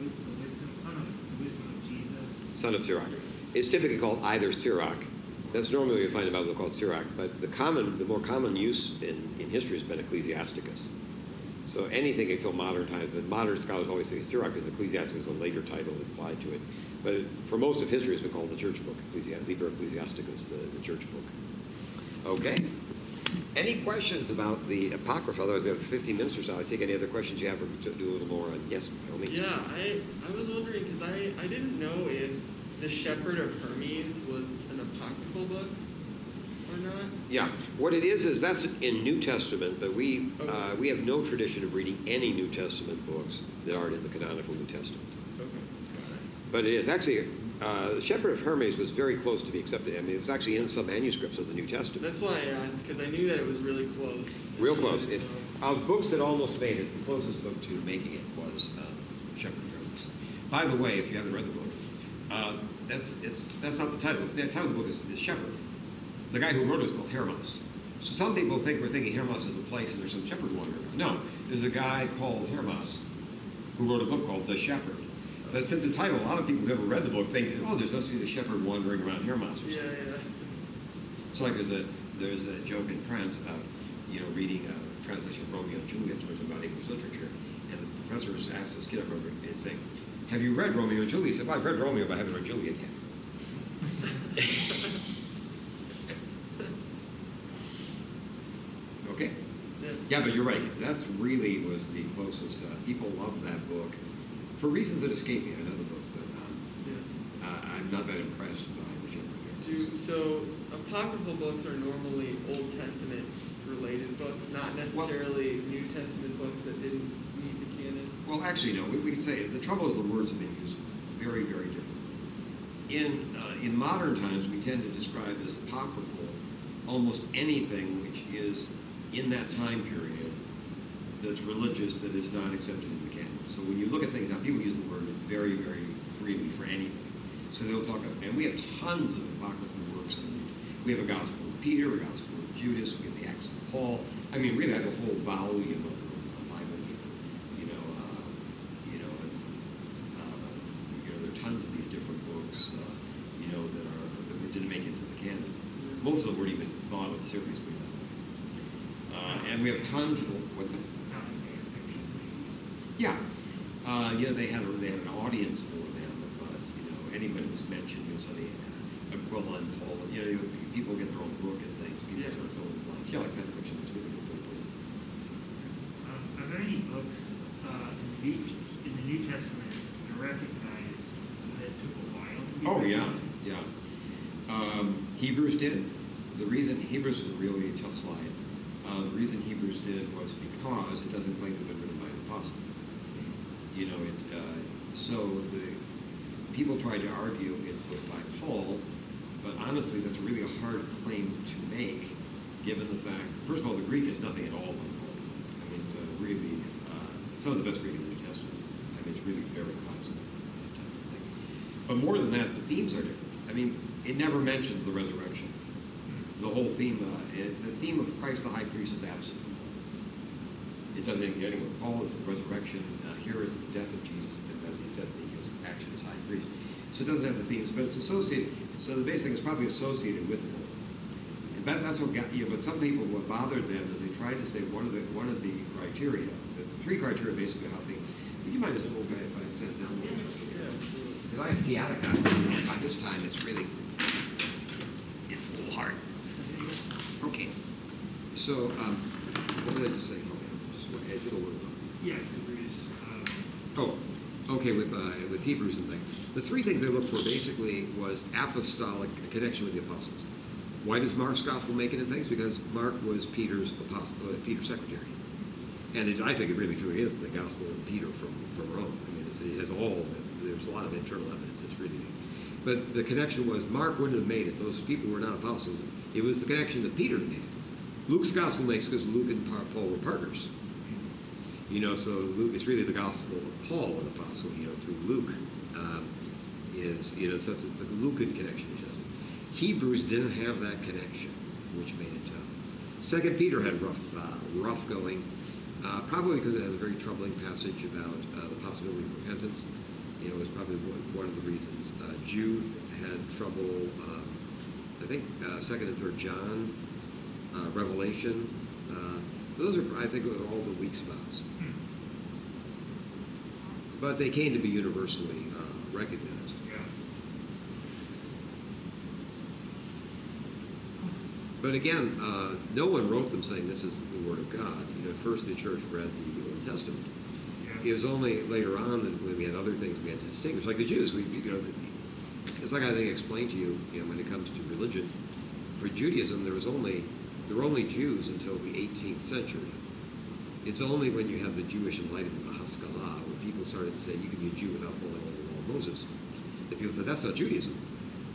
wisdom, no, the wisdom of Jesus. son of Sirach. It's typically called either Sirach. That's normally what you find in the Bible called Sirach, but the common, the more common use in, in history has been Ecclesiasticus. So anything until modern times, but modern scholars always say Sirach because Ecclesiasticus is a later title applied to it. But for most of history, it's been called the church book, Ecclesi- Liber Ecclesiasticus, the, the church book. Okay. Any questions about the Apocrypha? Otherwise, we have 15 minutes or so. I take any other questions you have or do a little more on. Yes, by. Yeah, I, I was wondering because I, I didn't know if the Shepherd of Hermas was an apocryphal book or not. Yeah, what it is is that's in New Testament, but we uh, we have no tradition of reading any New Testament books that aren't in the canonical New Testament. Okay, got it. But it is actually uh, the Shepherd of Hermas was very close to be accepted. I mean, it was actually in some manuscripts of the New Testament. That's why I asked because I knew that it was really close. Real close. It, of books that almost made it, the closest book to making it was um, Shepherd of Hermas. By the way, if you haven't read the book, uh, that's it's that's not the title. The title of the book is, is Shepherd. The guy who wrote it is called Hermas. So some people think we're thinking Hermas is a place and there's some shepherd wandering around. No, there's a guy called Hermas who wrote a book called The Shepherd. But since the title, a lot of people who've ever read the book think, oh, there's supposed to be the shepherd wandering around Hermas or Yeah, something. yeah. So like there's a there's a joke in France about you know reading a translation of Romeo and Juliet, which is about English literature, and the professor asked this kid over and saying, "Have you read Romeo and Juliet?" He said, "Well, I've read Romeo, but I haven't read Juliet yet." okay. Yeah. But you're right. That's really was the closest. Uh, people love that book for reasons that escape me. I know the book, but um, Yeah. uh, I'm not that impressed by the Shepherd Do, so apocryphal books are normally Old Testament related books, not necessarily New Testament books that didn't meet the canon. Well, actually, no. What we can say is the trouble is the words have been used very, very differently. In uh, in modern times, we tend to describe as apocryphal almost anything which is in that time period that's religious that is not accepted in the canon. So when you look at things now, people use the word very, very freely for anything. So they'll talk, about, and we have tons of apocryphal works. We have a Gospel of Peter, a Gospel of Judas, we have the Acts of Paul. I mean, I have a whole volume of the of the Bible here. You know, uh, you know, it's, uh, you know, there are tons of these different books, uh, you know, that are that didn't make it to the canon. Most of weren't even thought of seriously. That way. Uh, and we have tons of what's it? Not fan fiction. Yeah. Uh, yeah, they had a, they had an audience for them, but you know anybody who's mentioned, you know, so they Aquila and Paul, you know, people get their own book and things. People Yeah. sort of fill in the blank. Yeah, like fan fiction. That's really good. Um, are there any books uh, in, the New, in the New Testament that are recognized that took a while to be Oh written? yeah, yeah. Um, Hebrews did. The reason Hebrews is a really tough slide. Uh, the reason Hebrews did was because it doesn't claim to have been written by an apostle. You know, it. Uh, so the people tried to argue it was by Paul, but honestly, that's really a hard claim to make, given the fact. First of all, the Greek is nothing at all like Paul. I mean, it's a really uh, some of the best Greek in the New Testament. I mean, it's really very classical type of thing. But more than that, the themes are different. I mean, it never mentions the resurrection. The whole theme, uh, i- the theme of Christ the High Priest is absent from Paul. It doesn't even get anywhere. Paul is the resurrection. Uh, here is the death of Jesus, and then his death being his action as high priest. So it doesn't have the themes, but it's associated. So the basic is probably associated with Paul. And that, that's what got you. But some people, what bothered them is they tried to say one of the one of the criteria, the three criteria, basically how things. Would you mind as an old guy if I sat down? a little bit? Yeah, absolutely. Because I have sciatica, and by this time it's really, it's a little hard. So, um, what did I just say? Oh, yeah, just look, it's a little word. Yeah, Hebrews. Um, Oh, okay, with, uh, with Hebrews and things. The three things they looked for basically was apostolic connection with the apostles. Why does Mark's gospel make it in things? Because Mark was Peter's apostle, uh, Peter's secretary. And it, I think it really truly is the gospel of Peter from, from Rome. I mean, it's, it has all, the, there's a lot of internal evidence. It's really. But the connection was Mark wouldn't have made it. Those people were not apostles. It was the connection that Peter made it. Luke's gospel makes because Luke and Paul were partners. You know, so Luke, it's really the gospel of Paul, an apostle, you know, through Luke. Um, is, you know, so it's the Lucan connection it. Hebrews didn't have that connection, which made it tough. Second Peter had rough, uh, rough going, uh, probably because it has a very troubling passage about uh, the possibility of repentance. You know, was probably one one of the reasons. Uh, Jude had trouble. Um, I think uh, second and third John, uh, Revelation. Uh, those are, I think, all the weak spots. hmm, But they came to be universally uh, recognized. yeah. But again, uh, no one wrote them saying this is the Word of God. You know, at first the church read the Old Testament. It was only later on that when we had other things we had to distinguish, like the Jews. We, you know, the, it's like I think I explained to you, you know, when it comes to religion. For Judaism, there was only there were only Jews until the 18th century. It's only when you have the Jewish enlightenment, the Haskalah, when people started to say you can be a Jew without following the law of Moses, that people said that's not Judaism.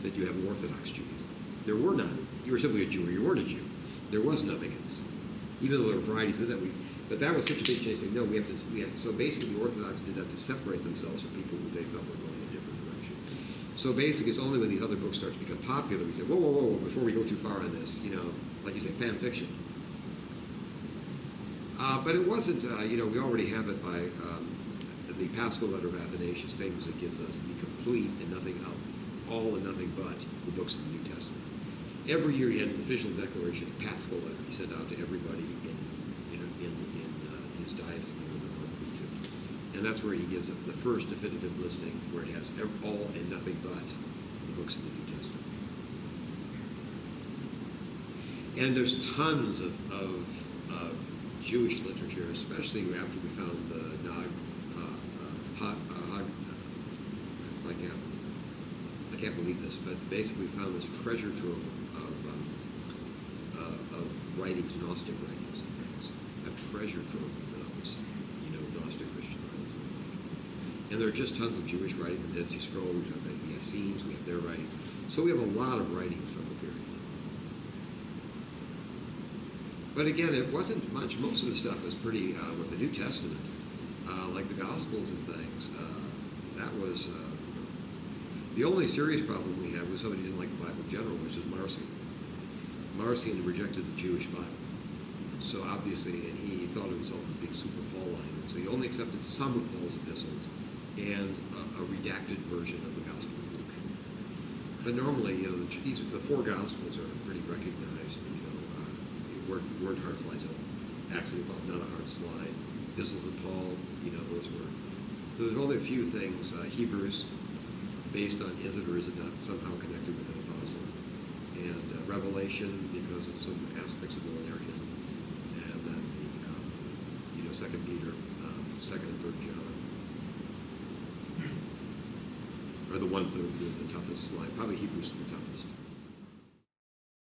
That you have Orthodox Judaism. There were none. You were simply a Jew or you weren't a Jew. There was nothing else. Even though there were varieties with that, we, but that was such a big change. Saying no, we have to. We have, so basically, the Orthodox did that to separate themselves from people who they felt were going in a different direction. So basically, it's only when these other books start to become popular we say, whoa, whoa, whoa, before we go too far on this, you know, like you say, fan fiction. Uh, but it wasn't, uh, you know, we already have it by um, the Paschal letter of Athanasius famously gives us the complete and nothing out, all and nothing but the books of the New Testament. Every year he had an official declaration, a Paschal letter he sent out to everybody in, in, in uh, his diocese in the north of Egypt. And that's where he gives up the first definitive listing where it has all and nothing but the books of the New Testament. And there's tons of, of, of Jewish literature, especially after we found the Nag, uh, uh, uh, uh, I can't, I can't believe this, but basically we found this treasure trove of, of, um, uh, of writings, Gnostic writings and things, a treasure trove of those, you know, Gnostic Christian writings and. And there are just tons of Jewish writing, the Dead Sea Scroll, we have the Essenes, we have their writings. So we have a lot of writings from the period. But again, it wasn't much. Most of the stuff was pretty, uh, with the New Testament, uh, like the Gospels and things. Uh, that was, uh, the only serious problem we had was somebody didn't like the Bible in general, which is Marcion. Marcion rejected the Jewish Bible. So obviously, and he thought of himself as being super Pauline. So he only accepted some of Paul's epistles and a, a redacted version of the Gospel of Luke. But normally, you know, the, the four Gospels are pretty recognized. Word, word heart slides. Acts of the not a hard slide. Epistles of Paul, you know, those were. There's only a few things. Uh, Hebrews, based on is it or is it not somehow connected with an apostle, and uh, Revelation because of some aspects of millenarianism, and then the um, you know Second Peter, uh, Second and Third John are the ones that are the, the toughest slide. Probably Hebrews is the toughest.